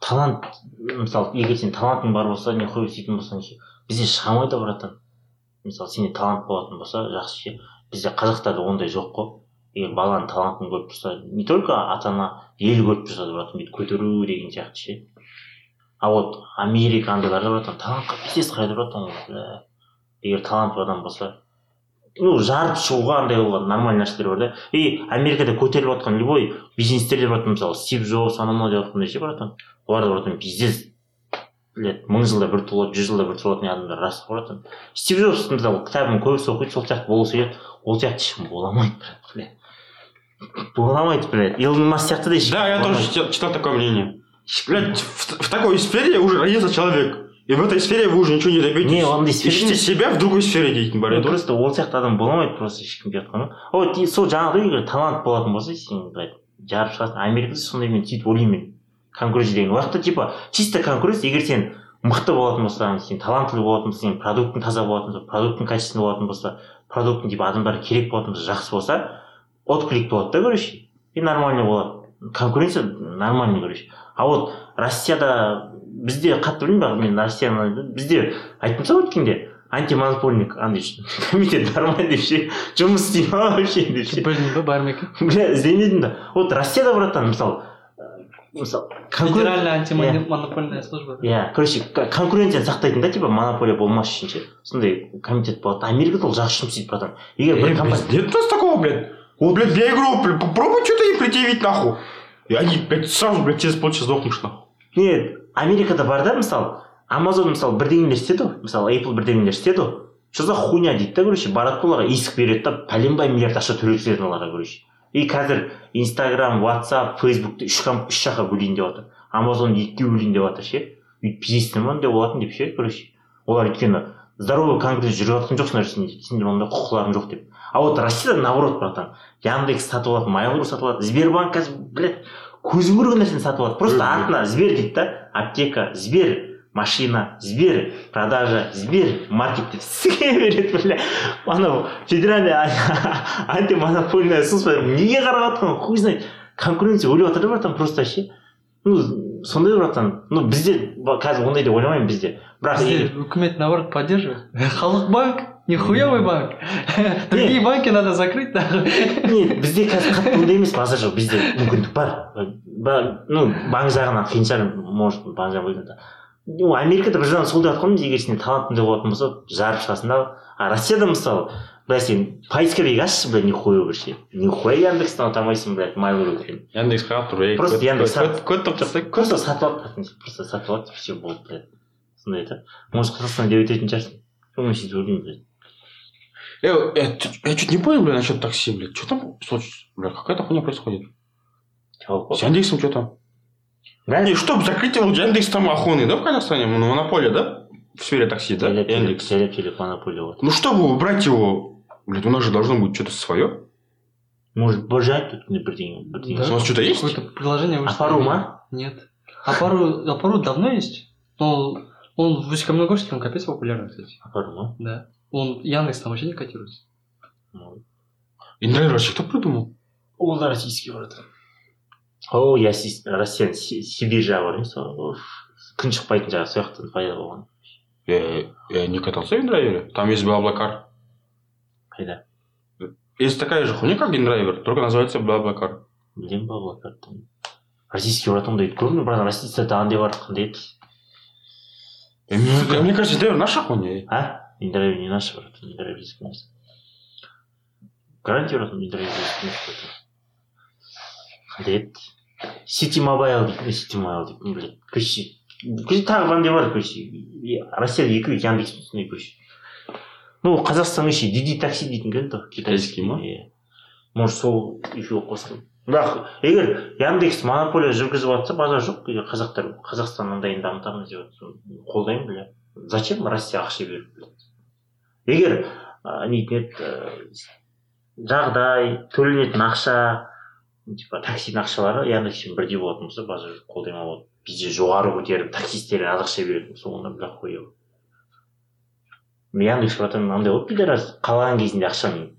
талант мысалы егер сен талантың бар болса не қойып істейтін болсаң ше бізде шығамайды братан мысалы сенде талант болатын болса жақсы ше. Бізде қазақтарда ондай жоқ қой. Егер баланың талантын көріп тұрса не только ата ана ел көріп тұрса да братан бүйтіп көтеру деген сияқты ше а вот америка андайларда братан талантқа пиздец қарайды ол, бля. егер талантты адам болса ну жарып шығуға андай қылған нормальный нәрселер бар да и америкада көтеріліп жатқан любой бизнестер деп жатқан мысалы стив джобс анау мынау деп жатқандай ше братан олар да братан пиздец блядь мың жылда бір туылады жүз жылда бір туылатын адамдар рас қой братан стив джобс мысалы кітабын көбісі оқиды сол сияқты болғысы келеді ол сияқты ешкім бола алмайды брат блядь. Илон маск сияқты да Да, я тоже читал, читал такое мнение. Блядь, в, в такой сфере уже родился человек. И в этой сфере вы уже ничего не добьетесь. Не, ондай сфере Ищите себя в другой сфере дейтін бар еді просто ол сияқты адам бола алмайды просто ешкім деп жатқан ғой вот и сол жаңағыдай егер талант болатын болса сен блядь жарып шығасың. Америкада сондай мен сөйтіп ойлаймын мен. Конкуренция деген уақытта типа чисто конкуренция егер сен мықты болатын болсаң сен талантлы болатын болсаң сен продуктың таза болатын болса продуктың качественный болатын болса продуктың типа адамдарға керек болатын болса жақсы болса отклик болады да короче и нормально болады конкуренция нормальный короче а вот россияда бізде қатты білмеймін бірақ мен россияны бізде айттым сол өткенде антимонопольник андай комитет нормально деп ше жұмыс істей ма вообще деп ше білдің ба бар ма екен? Бля іздемедім да. Вот россияда братан мысалы мысалы федеральная Иә. антимонопольная служба иә короче конкуренцияны сақтайтын да типа монополия болмас үшін ше. Сондай комитет болады. Америкада ол жақсы жұмыс істейді братан. Егер бір компания Нет у нас такого, блядь. Вот, блядь, для игру, блядь, попробуй что-то им предъявить, нахуй. И они, блядь, сразу, блядь, через полчаса сдохнешь, нахуй. не америкада бар да мысалы амазон мысалы бірдеңелер істеді мысалы apple бірдеңелер істеді что за хуйня дейді да короче барады оларға иск береді да пәленбай миллиард ақша төлеп жібереді оларға короче. И қазір инстаграм ватсап фейсбукты үш үш жаққа бөлейін деп жатыр амазон екіге бөлейін деп жатыр ше. Өйтіп ма деп болатын деп ше короче. Олар өйткені здоровый конкуренция жүріп жатқан жоқсыңдар сендер сендер ондай құқыларың жоқ деп. А вот россияда наоборот братан. Яндекс сатып алады mail.ru сатып алады сбербанк қазір блядь көзің көрген нәрсені сатып алады. Просто атына сбер дейді да аптека сбер машина сбер продажа сбер маркет деп сізге береді бля анау федеральная антимонопольная служба неге қарап жатқан хуй знает. Конкуренция өліп жатыр да братан просто ше ну сондай братан. Ну бізде қазір ондай деп ойламаймын бізде. Бірақ бізде үкімет наоборот поддерживает? Халық банк нихуевый банк. Другие банки надо закрыть нахуй нет бізде қазір қатты ондай емес базар жоқ бізде мүмкіндік бар. Ба- ну банк жағынан қиын шығар может банк жағынан ну америкада бір жағынан сол деп жатқанмын егер сен талантыңды болатын болса жарып шығасың да. А россияда мысалы бля сен поисковик ашшы бля нихуя ше нихуя яндекстан табамайсың блядь mail.ru деген Яндекс қағып Просто Яндекс код просто сатып алады просто сатып алады все болды блядь. Сондай да может қазақстан деп өтетін шығарсың мен сөйтіп ойлаймын Я, я, я чуть не понял, бля, насчет такси, блядь. Что там случилось? Бля, какая-то хуйня происходит. С Яндексом что там? Да? Не, что, закрытие вот Яндекс там охуенный, да, в Казахстане? Ну, Монополия, да? В сфере такси, да? Телеп, Яндекс. телеп, телеп, монополия вот. Ну, чтобы убрать его, блядь, у нас же должно быть что-то свое. Может, божать тут не бірдеңе, бірдеңе. У нас что-то есть? какое-то приложение вышло Апару ма? нет апару апару давно есть но он в Усть-Каменогорске он капец популярный кстати Апару ма? да он Яндекс там вообще не котируется Ну, Индрайвер вообще кто придумал? ол да российский братан о иә россияның Си- сибирь жағы бар емес күн шықпайтын жағы сол жақтан пайда болған Я, я не катался в Индрайвере. Там есть Блаблакар. қайда Есть такая же хуйня, как Индрайвер, только называется Блаблакар. білемін ба блокадты российский братан дейді көрдің бе братан российцада андай бар қандай еді И мне, мне кажется, Индрайвер наша хуйня. а индрайвер не наш братан индрайвер біздікі емес гарантия братан индрайвер біздікі емес братан қандай еді сити мобайл дейтін сити мобайл дейтін блядь короче короче тағы қандай бар короче И россияда екі яндекс сондай короче ну қазақстан еще диди такси дейтін келді ғой Китайский ма? иә может сол екеуі қосылып бірақ егер яндекс монополия жүргізіп жатса базар жоқ егер қазақтар қазақстан ондайын дамытамыз деп жатса қолдаймын бля. Зачем россия ақша беріп? Егер ә, нетін еді жағдай төленетін ақша типа таксидің ақшалары яндекспен бірдей болатын болса базар қолдаймын вот бізде жоғары көтеріп таксисттерге аз ақша беретін болса онда бір охуе яндекс братан мынандай ғой пидорас қалаған кезінде ақшаны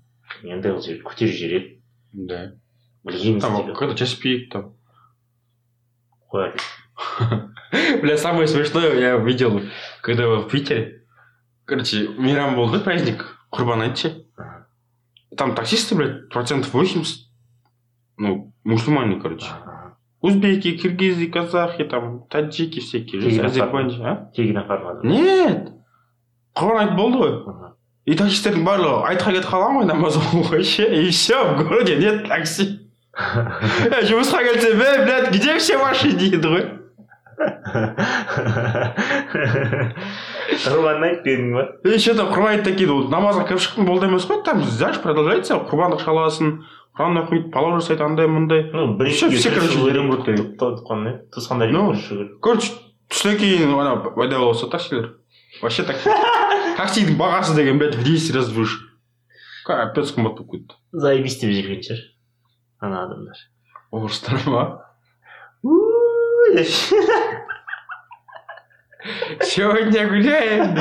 андай қылып жібереді көтеріп жібереді Да. білгенбіз Там какой-то час пик там. қояды Бля, самое смешное я видел, когда в Питере. Короче, Мирам был, да, праздник? Курбан айтчи. Ага. Там таксисты, блядь, процентов 80, ну, мусульмане, короче. Узбеки, киргизы, казахи, там, таджики всякие, азербайджан, а? тегін апармады Нет! Құрбан айт болды ғой. И таксистердің барлығы айтқа кетіп қалған ғой намаз оқуға ше и все в городе нет такси жұмысқа келсем ей блядь где все ваши дейді ғой құрбан айт дедің ба? И че то құрбан айт такие ол намазға кіріп шықтым болды емес қой там дальше продолжается құрбандық шаласың құран оқиды палау жасайды андай мындай. Все, короче, туысқандар Ну, короче түстен кейін ана пайда болса таксилер. Вообще такси таксидің бағасы деген блядь в 10 раз выше капец қымбат болып кетті заебись деп жүрген шығар ана адамдар орыстар ма Деп. сегодня гуляем.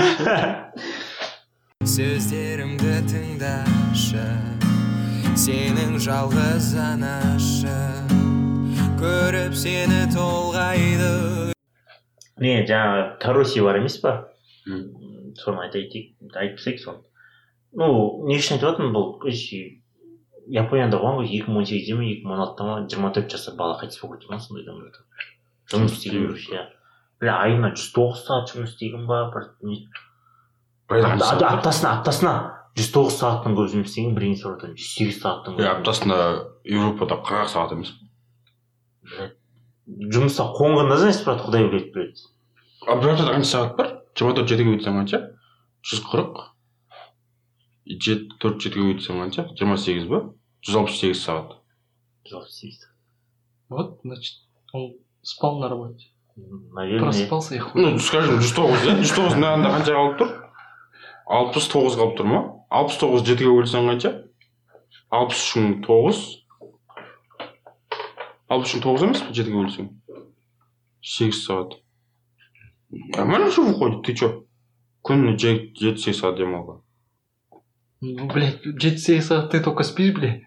Сөздерімді тыңдашы сенің жалғыз анашы. Көріп сені толғайды. Не жаңағы тароси бар емес па? М. соны айта кетейік айтып тастайық соны. Ну не үшін айтып жатырмын бұл японияда болған ғой екі мың он сегізде ме екі мың он алтыда ма жиырма төрт жасар бала қайтыс болып кеткен ма сондай адамдар. Жұмыс істеген иә бля айына жүз тоғыз сағат жұмыс істеген ба бір аптасына аптасына жүз тоғыз сағаттан көп жұмыс істеген сұрап жатырмын жүз сегіз сағаттан е аптасына европада қырық ақ сағат емес жұмыста қонғанда значит брат құдай біледі біледі а бір аптада қанша сағат бар жиырма төрт жетіге өтсең қанша жүз қырық жеті төрт жетіге өтсең қанша жиырма сегіз ба жүз алпыс сегіз сағат жүз алпыс сегіз Вот, значит, он спал на работе. наверное Просыпался и хуй. ну скажем жүз тоғыз иә жүз тоғыз мынағында қанша қалып тұр алпыс тоғыз қалып тұр ма? Алпыс тоғыз жетіге бөлсең қанша? Алпыс үш мың тоғыз. Алпыс үш мың тоғыз емес пе жетіге бөлсең сегіз сағат. Нормально же выходит ты че күніне же- жеті сегіз сағат демалған. Ну, блядь, жеті сегіз сағат ты только спишь, блядь.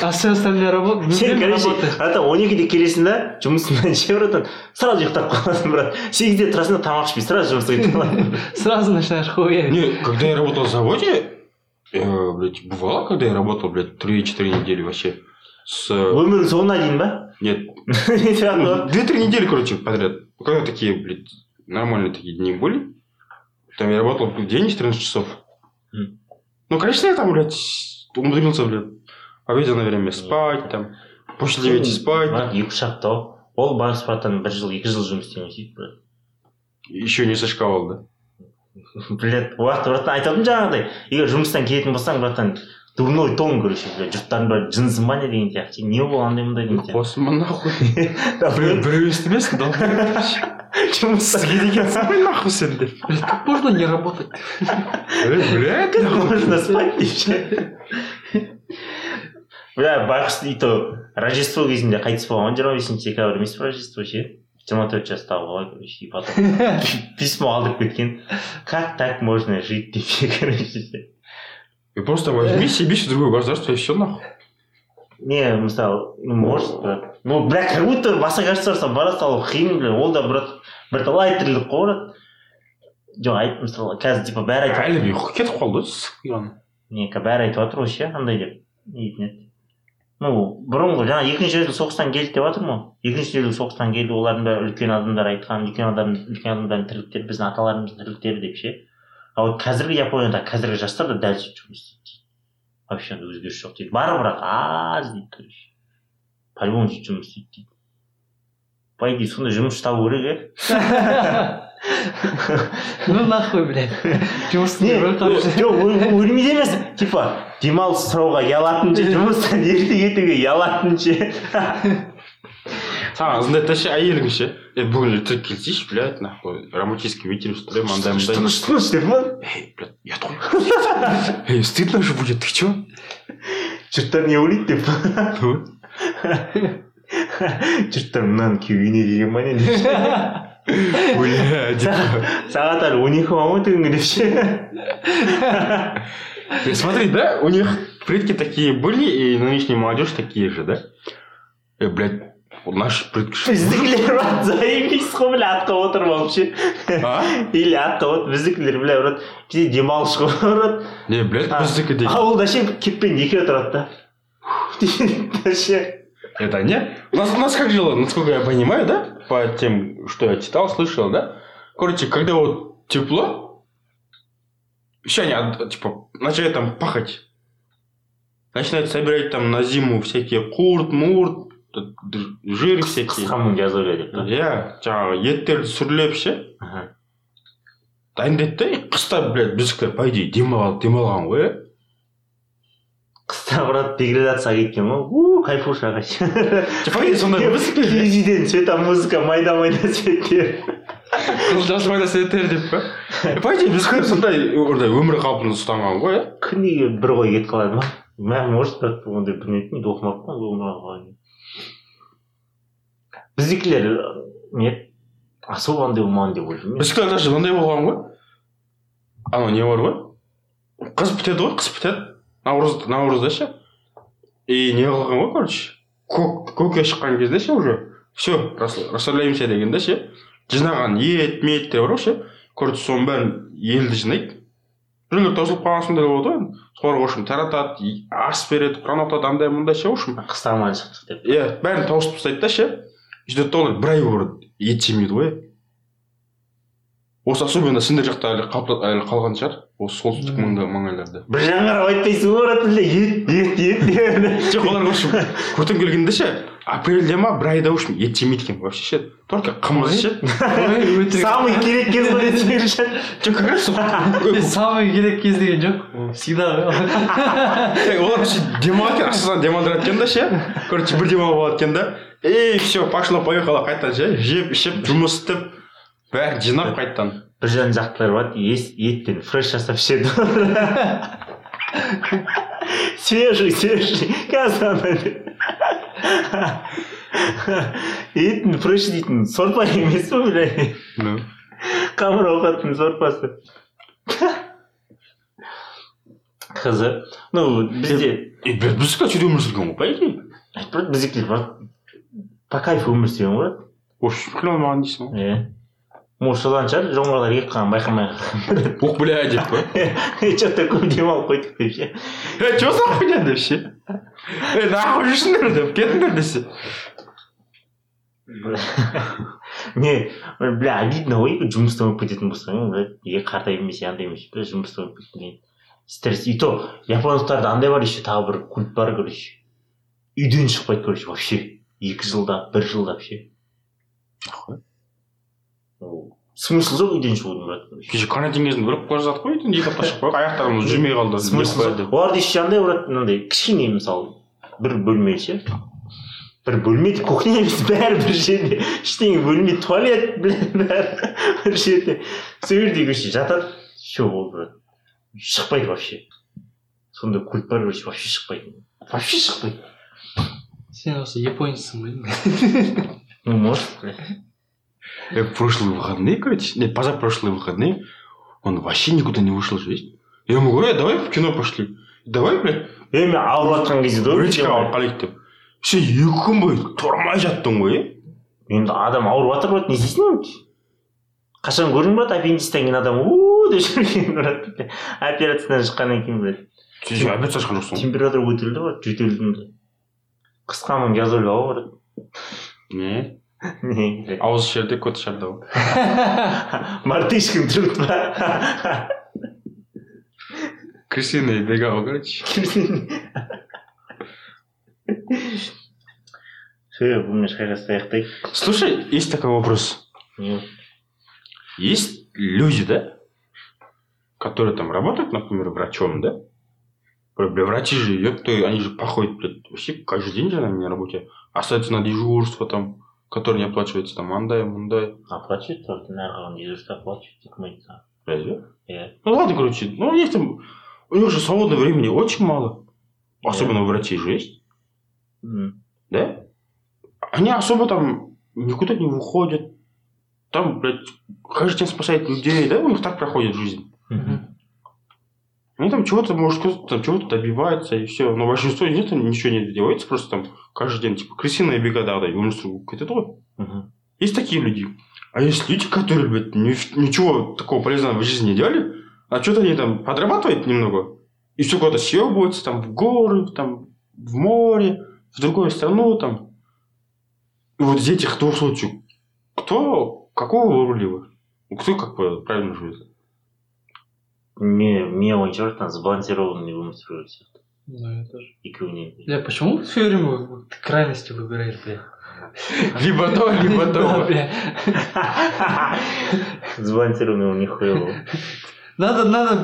А все остальное работа. сен короче работаешь. братан он екіде келесің да жұмысыңнан ше братан сразу ұйықтап қаласың брат сегізде тұрасың да тамақ ішпей сразу жұмысқа кетіп қаласың Сразу начинаешь хуярить. Не, когда я работал в заводе, э, блядь, бывало, когда я работал, блядь, 3-4 недели вообще. С... өмірің соңына дейін ба Нет, Не сияқты ну, ғой. 2-3 недели, короче, подряд. Когда такие, блядь, нормальные такие дни были, там я работал в день 14 часов. М. Ну, конечно, я там, блядь, умудрился, блядь, обеденное время спать, там, после 9 спать. брат екі үш апта ғой ол барыс братан бір жыл екі жыл жұмыс істеген сөйтіп Еще не сочковал, да? блять уақыт братан айтып жаңағыдай егер жұмыстан келетін болсаң братан дурной тон короче блядь жұрттардың бәрі жынсың ба не деген сияқты не бол андай мындай деген сияқты Қосыма нахуй. Да, Біреу естімесін да жұмыста екенсің ғой нахуй сен деп Блядь, как можно не работать? Нахуй. можно спать бля байғұс и то рождество кезінде қайтыс болған жиырма бесінші декабрь емес па рождество ше жиырма төрт жастағы бала короче и потом письмо алдырып кеткен как так можно жить деп ше короче. И просто возьми себе другое государство и все нахуй. не мысалы ну может брат ну бля как будто басқа государство бара салу қиын бля ол да брат бірталай тірлік қой брат жоқ айт мысалы қазір типа бәрі айтып әлі кетіп қалды сыққан не бәрі айтып жатыр ғой ше андай деп не дейтін еді ну бұрынғы жаңа екінші дүниежүзілік соғыстан келді деп жатырмын ғой екінші дүниежүзілік соғыстан келді олардың бәрі үлкен адамдар айтқан үлкен адам үлкен адамдардың тірліктері біздің аталарымыздың тірліктері деп ше? А вот қазіргі японияда қазіргі жастар да дәл сөйтіп жұмыс істейді. Вообще өзгеріс жоқ дейді. Бар бірақ аз дейді короче по любому сөйтіп жұмыс істейді дейді. По идее сондай жұмыс табу керек иә Ну нахуй, блядь. Жұмыс жоқ өл- өлмейді емес типа. Демалыс сұрауға ұялатын ше жұмыстан ерте кетуге ұялатын ше саған звондайды ше әйелің ше? Е бүгін ертерек келсейші блядь нахуй. Романтический вечер устроим андай мындай тыныш тыныш деп па эй блядь ұят қой эй стыдно же будет ты че жұрттар не ойлайды деп жұрттар мынаны күйеуі не деген ба не деп ше. бля Сағат- әлі он екі болған ғой түнгі деп ше. Ты смотри, да, у них предки такие были, и нынешняя молодежь такие же, да? Э, блядь, вот наши предки... что- біздікілер брат заебись қой бля атқа отырып алып ше А? или атқа отыр біздікілер бля брат бізде демалыс қой брат Не, блядь, А, біздікі деген. ауылда ше кеппен екеу тұрады да Да ше Это не? У нас, у нас как жило, насколько я понимаю, да? По тем, что я читал, слышал, да? Короче, когда вот тепло, Все они, типа, начинают там пахать. Начинают собирать там на зиму всякие курт, мурт, жир всякие. қысқамен жазылып деп па Иә, жаңағы еттерді сүрлеп ше, дайындайды да, и қыста, блядь, біздікілер, по идее, демал, демалған ғой, иә? қыста брат деградацияға кеткен ғой у кайфушаға По идее, сондай киізден цвета музыка майда майда цветтер Жас майда светтер деп па? По идее, біздікілер сондай ондай өмір қалпын ұстанған ғой, иә? күніге бір қой кетіп қалады ма мә может ондай білмейтін енді оқымаппын ғой өмір біздікілер не особо андай болмаған деп ойлаймын мен. біздікілер даже мынандай болған ғой. Анау не бар ғой? Қыз бітеді ғой, қыс бітеді. Наурыз, наурызда ше. И не қылған ғой, короче. Көк, көкке шыққан кезде ше уже. Все, расслабляемся дегенде ше. Жинаған ет, бар ғой ше. Короче, соның бәрін елді жинайды. біреулер тосылып қалған сондай болады ғой. Соларға в общем таратады ас береді құран оқытады андай мындай ше в общем. Қыста аман шықтық деп. Иә бәрін тауысып тастайды да ше. Сөйтеді да олар бір ай бойы ет жемейді ғой осы особенно сендер жақта әлі әлі қалған шығар. Осы солтүстік маңда маңайларда. Бір жаңғырып айтпайсың ғой брат ет ет ет деп жоқ олар в общем көктем келгенде ше апрельде ма бір айда в общем ет жемейді екен вообще ше. Только қымыз өтірік. самый керек кез ғой десеңші жоқ как раз самый керек кез деген жоқ. Всегда. Олар вообще демалады екен ақшадан демалдырады екен да ше? Короче бір демалып алады екен да. И все пошло поехало қайтадан ше. Жеп ішіп жұмыс істеп бәрін жинап қайтадан бір жан жақтылар ес- еттен фреш жасап ішеді. Свежий свежий қазір еттің фреш дейтін сорпа емес па бля ну. Қамыр ауқаттың сорпасы. Қызы. Ну бізде біздікі сөйтіп өмір сүрген ғой по идее біздікілер по кайфу өмір сүрген ғой. Вообще маған дейсің ғой. Иә может содан шығар жоңғарлар келіп қалған байқамай қалған ух бля деп па че көп демалып қойдық деп ше е че за хуйня деп ше е нахуй жүрсіңдер деп кетіңдер десе не бля обидно ғой жұмыстан болып кететін болсаң бля е қартайып емес андай емес бля жұмыстан болып кеткен кейін стресс. И то япондықтарда андай бар еще тағы бір культ бар короче. Үйден шықпайды короче вообще. Екі жылда бір жылдап ше ол смысл жоқ үйден шығудың брат кеше карантин кезінде өліп бара жатық қой үйден екі апта шығып аяқтарымыз жүрмей қалды смысл жоқ оларда еще андай брат мынандай кішкене мысалы бір бөлме ше бір бөлме де кухня емес бәрі бір жерде. Ештеңе бөлме туалет бәрі бір жерде. Сол жерде короче жатады все ол брат. Шықпайды вообще. Сондай культ бар короче вообще шықпайды. Вообще шықпайды. Сен осы японецсің ғой ну может в прошлые выходные, короче, нет, позапрошлые выходные, он вообще никуда не вышел жить. Я ему говорю, «Э, давай в кино пошли. Давай, блядь, мен ауырып жатқан кезде да рычка алып қалайық деп. Все, екі күн бойы тұрмай жаттың ғой, е? енді адам ауырып жатыр брат не істейсің енді қашан көрдің брат аппендицтен кейін адам у деп жүрген брат операциядан шыққаннан кейін брат Сен опять шашқан жоқсың температура көтерілді ғой жөтелдім қысқаның газоль ау брат Не? не блядь. Ауыз ішерде көт ішерді ғой. мартышкин труд па Крысиный бегал, короче. все бұны шайқасты аяқтайық Слушай, есть такой вопрос. Не, Есть люди, да, которые там работают, например, врачом, да? Бля, врачи же, ёпта, они же походят, блядь, вообще каждый день же на меня работе. Остаются на дежурство там, которые не оплачиваются, там, андай, мундай. оплачивает только нарығын дежурство оплачивает үкімет Разве? иә Ну ладно, короче, ну есть там, у них же свободного времени очень мало. Особенно у врачей же есть, М. да? Они особо там никуда не выходят. Там, блядь, каждый день спасает людей, да? У них так проходит жизнь. Мгм. Они там чего-то, может, там чего-то добивается, и все. Но большинство них там ничего не добивается, просто там каждый день, типа, крысиная бегода, да, сүру кетеді ғой. Мгм. Есть такие люди. А есть люди, которые, блядь, ни- ничего такого полезного в жизни не делали, а что-то они там подрабатывают немного, и все куда-то съебываются, там, в горы, там, в море, в другую страну, там. И вот из этих двух случаев, кто, какого вы выбрали вы? Ну, Кто как бы правильно живет? Мен мен ойымша братан сбалансированный сияқты Ну, я тоже. екеуінен Я почему все время ты крайности выбираешь, бля? Либо то, либо Да, то. бля. сбалансированный ол нихуя Надо, надо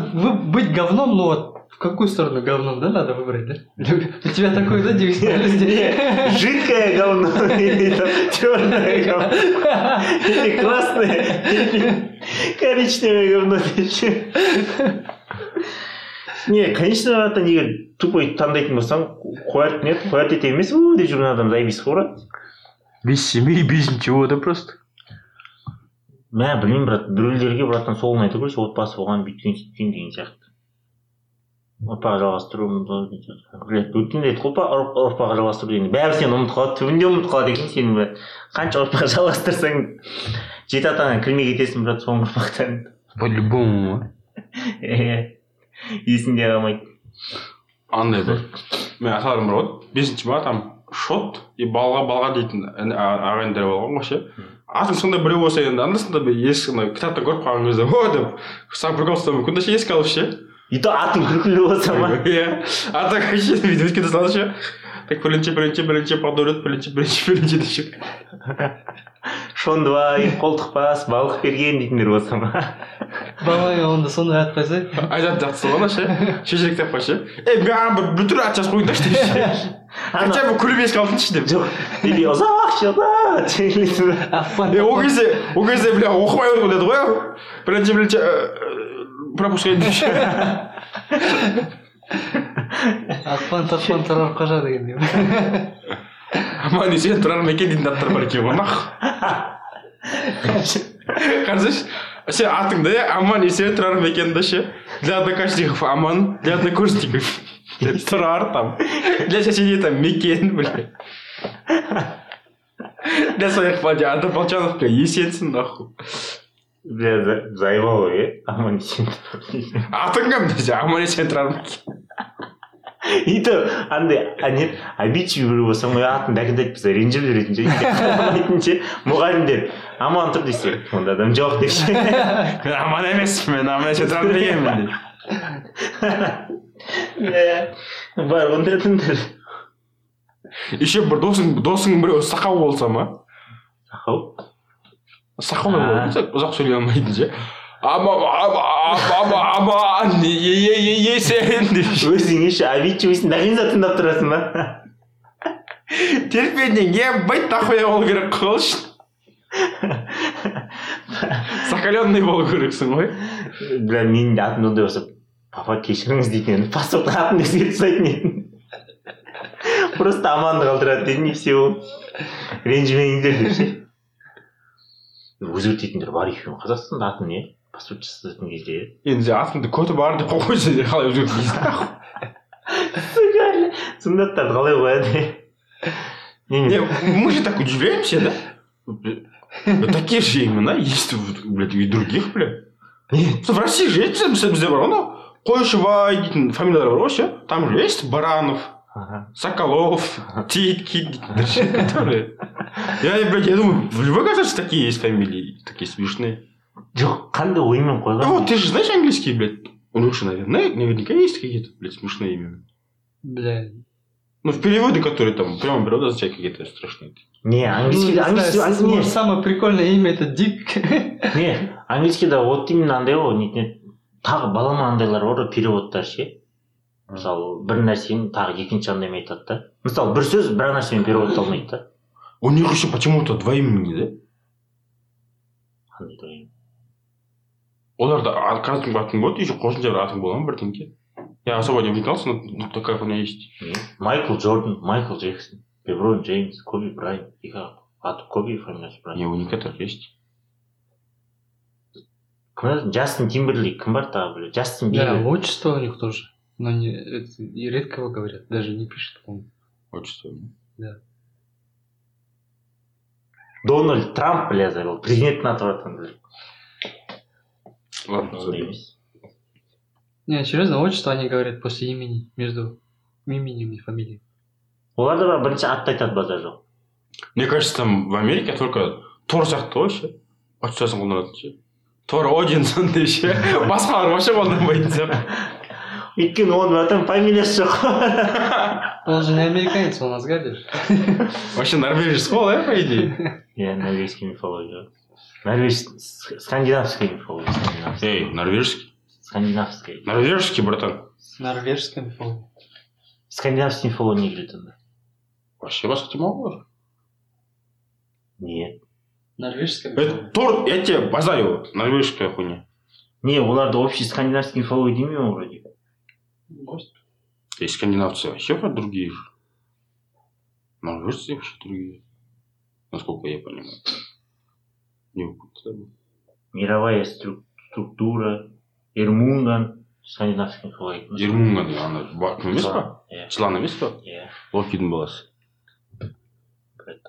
быть говном, но вот в какую сторону говном, да, надо выбрать, да? У тебя такой, да, девиз жидкое говно или черное говно или красное коричневое говно деші не конечно братан егер тупой таңдайтын болсаң қояр нет қояр ете емес у деп жүрген адам заебись қой брат Без семьи, без ничего, да просто. мә білмеймін брат біреулерге братан солын айта көрші отбасы болған бүйткен сөйткен деген сияқты ұрпақ жалғастыру өткенде айттық қой ұрпақ ұрпақ жалғастыру деген бәрі сені ұмытып қалады түбінде ұмытып қалады екен сені қанша ұрпақ жалғастырсаң жеті атаңа кірмей кетесің брат соңғы ұрпақтан. По-любому. Иә. есіңде қалмайды. Андай бір. Мен аталарым бар ғой бесінші ма там шот и балға балға дейтін ағайындар болған ғой ше. Атың сондай біреу болса енді анда санда бір есік ана кітапта көріп қалған кезде о деп. Сам прикол ұстауы мүмкін да ше еске алып ше. И то атың күлкілі болса ма иә а так вообще бүйтіп өткенде салады ше так пәленше пәленше пәленше подорет пәленше пәленше пәленше деп ше шондыбай қолтықпас балық берген дейтіндер болса ма балаңа онда сондай ат қойса айтады жақсы ғой ана ше шешелік кітапқа ше ей маған бір бүтін ат жазып қойыңдаршы деп ше хотя бы күліп еске алсыншы деп жоқ или ұзақ е ол кезде ол кезде бля оқымай отыр деді ғой пәленше пәленше пропуск етіп ше ақпан тапқан тұрар қожа деген аман есен тұрар мекен дейтін аттар бар екен ғой нах қарасайшы сен атыңда иә аман есен тұрар мекенді ше для однокашников аман для однокурсников тұрар там для соседей там мекен бля для своих однополчанов бля есенсің нахуй бля за- заебал ғой аман есен атың кім десе аман есен тұрар мекен и то андай не обидчивый біреу болсаң ғой атын дәкіді айтпаса ренжіп жүретін ше ше мұғалімдер аман тұр десе онда адам жоқ деп ше мен аман емеспін мен аман тұрар мекенмін деп иә бар ондай адамдар еще бір досың досың біреу сақау болса ма сақау А. болса ұзақ сөйлей алмайтын ше аман аман аман есен өзіңе ше конца тыңдап тұрасың ба терпениең ебать нахуя болу керек қой ол үшін закаленный болу керексің ғой бля менің де атым ондай болса папа кешіріңіз дейтін едім паспорттың атын өзгертіп тастайтын едім просто аманды қалдырады дедім и все ренжімеңіздер деп ше өзгертетіндер бар екен қазақстанда атын иә паспорт жасататын кезде енді атыңды көті бар деп қойып қойса қалай өзгертпейсің сундаттарды қалай қояды не Не, не мы же так удивляемся, да? Такие же имена есть, блядь, и других. Что в России же есть бізде бізде бар ғой анау қойшыбай дейтін фамилиялар бар ғой ше там же есть баранов Ага. соколов титки я блядь я думаю в любой государстве такие есть фамилии такие смешные. Жоқ қандай оймен ну қойған вот ты же знаешь английский блядь? У них же наверное наверняка есть какие-то блядь смешные имена. Бля. Ну в переводе которые там прямо перевод означают какие-то страшные. Не Ну, английский не знаю, английский с- ан- не, может, самое прикольное имя это Дик. не английскийда вот именно андай ғой не не- тағы балама андайлар бар ғой переводтар ше мысалы бір нәрсені тағы екінші андаймен айтады да. Мысалы бір сөз бір нәрсемен переводталмайды да? У них еще почему-то два имени да? Қандай деген оларда каждый атың болады еще қосымша бір атың болған бірдеңке? Я особо не вникался но такая хуйня есть. Майкл джордан майкл джексон леброн джеймс коби брайант. Екі аты коби фамилиясы брайант не у некоторых есть. Кім еді? джастин тимберлейк кім бар тағы бля джастин Да, бибер. отчество у них тоже. Но не, это, и редко его говорят, даже не пишут, по-моему. отчество дональд трамп бля забыл президенттің аты бар там бля ладно ондай sorry. емес Не, серьезно, отчество они говорят после имени, между именем и фамилией. оларда бар бірінші атты айтады базар жоқ мне кажется там в Америке только тор сияқты ғой ше отчествосын қолданатын ше тор одинсон деші басқалар вообще қолданбайтын сияқты өйткені оның братан фамилиясы жоқ Он же не американец, он Асгардер. вообще норвежец қой ол иә по идее иә норвежский мифология норвеж с- скандинавская мифология скандинавская эй норвежский скандинавская норвежский братан Норвежская мифология. скандинавский мифология не кіреді онда вообще басқа тема ғой нет Норвежская это мифология. тор я тебе базарю норвежская хуйня не оларды общий скандинавский мифология демей ма вроде Может. и скандинавцы вообще про другие же. Норвежцы вообще другие. Насколько я понимаю. Не упомню. мировая стру- структура. Эрмунган скандинавский мифология. Ермунган ана ба- кім емес па иә жылан емес па иә локидің баласы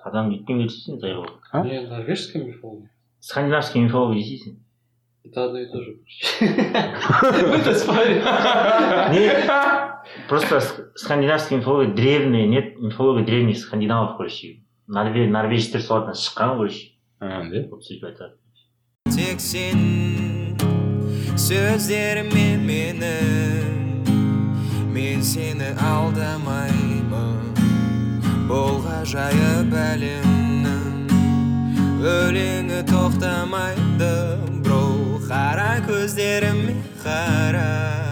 адам кеткен дейсің тайғақ А? Не, норвежская мифология. скандинавский мифология дейсің Это одно и то же. Мы-то спорим. не просто ск- скандинавский мифология древняя нет мифология древних скандинавов короче норвежецтер салатынан шыққан короче А, да? вот сөйтіп айтады тек сен сөздеріме менің. Мен сені алдамаймын. Бұл ғажайып әлемнің. Өлеңі тоқтамайды. Қара көздеріме қара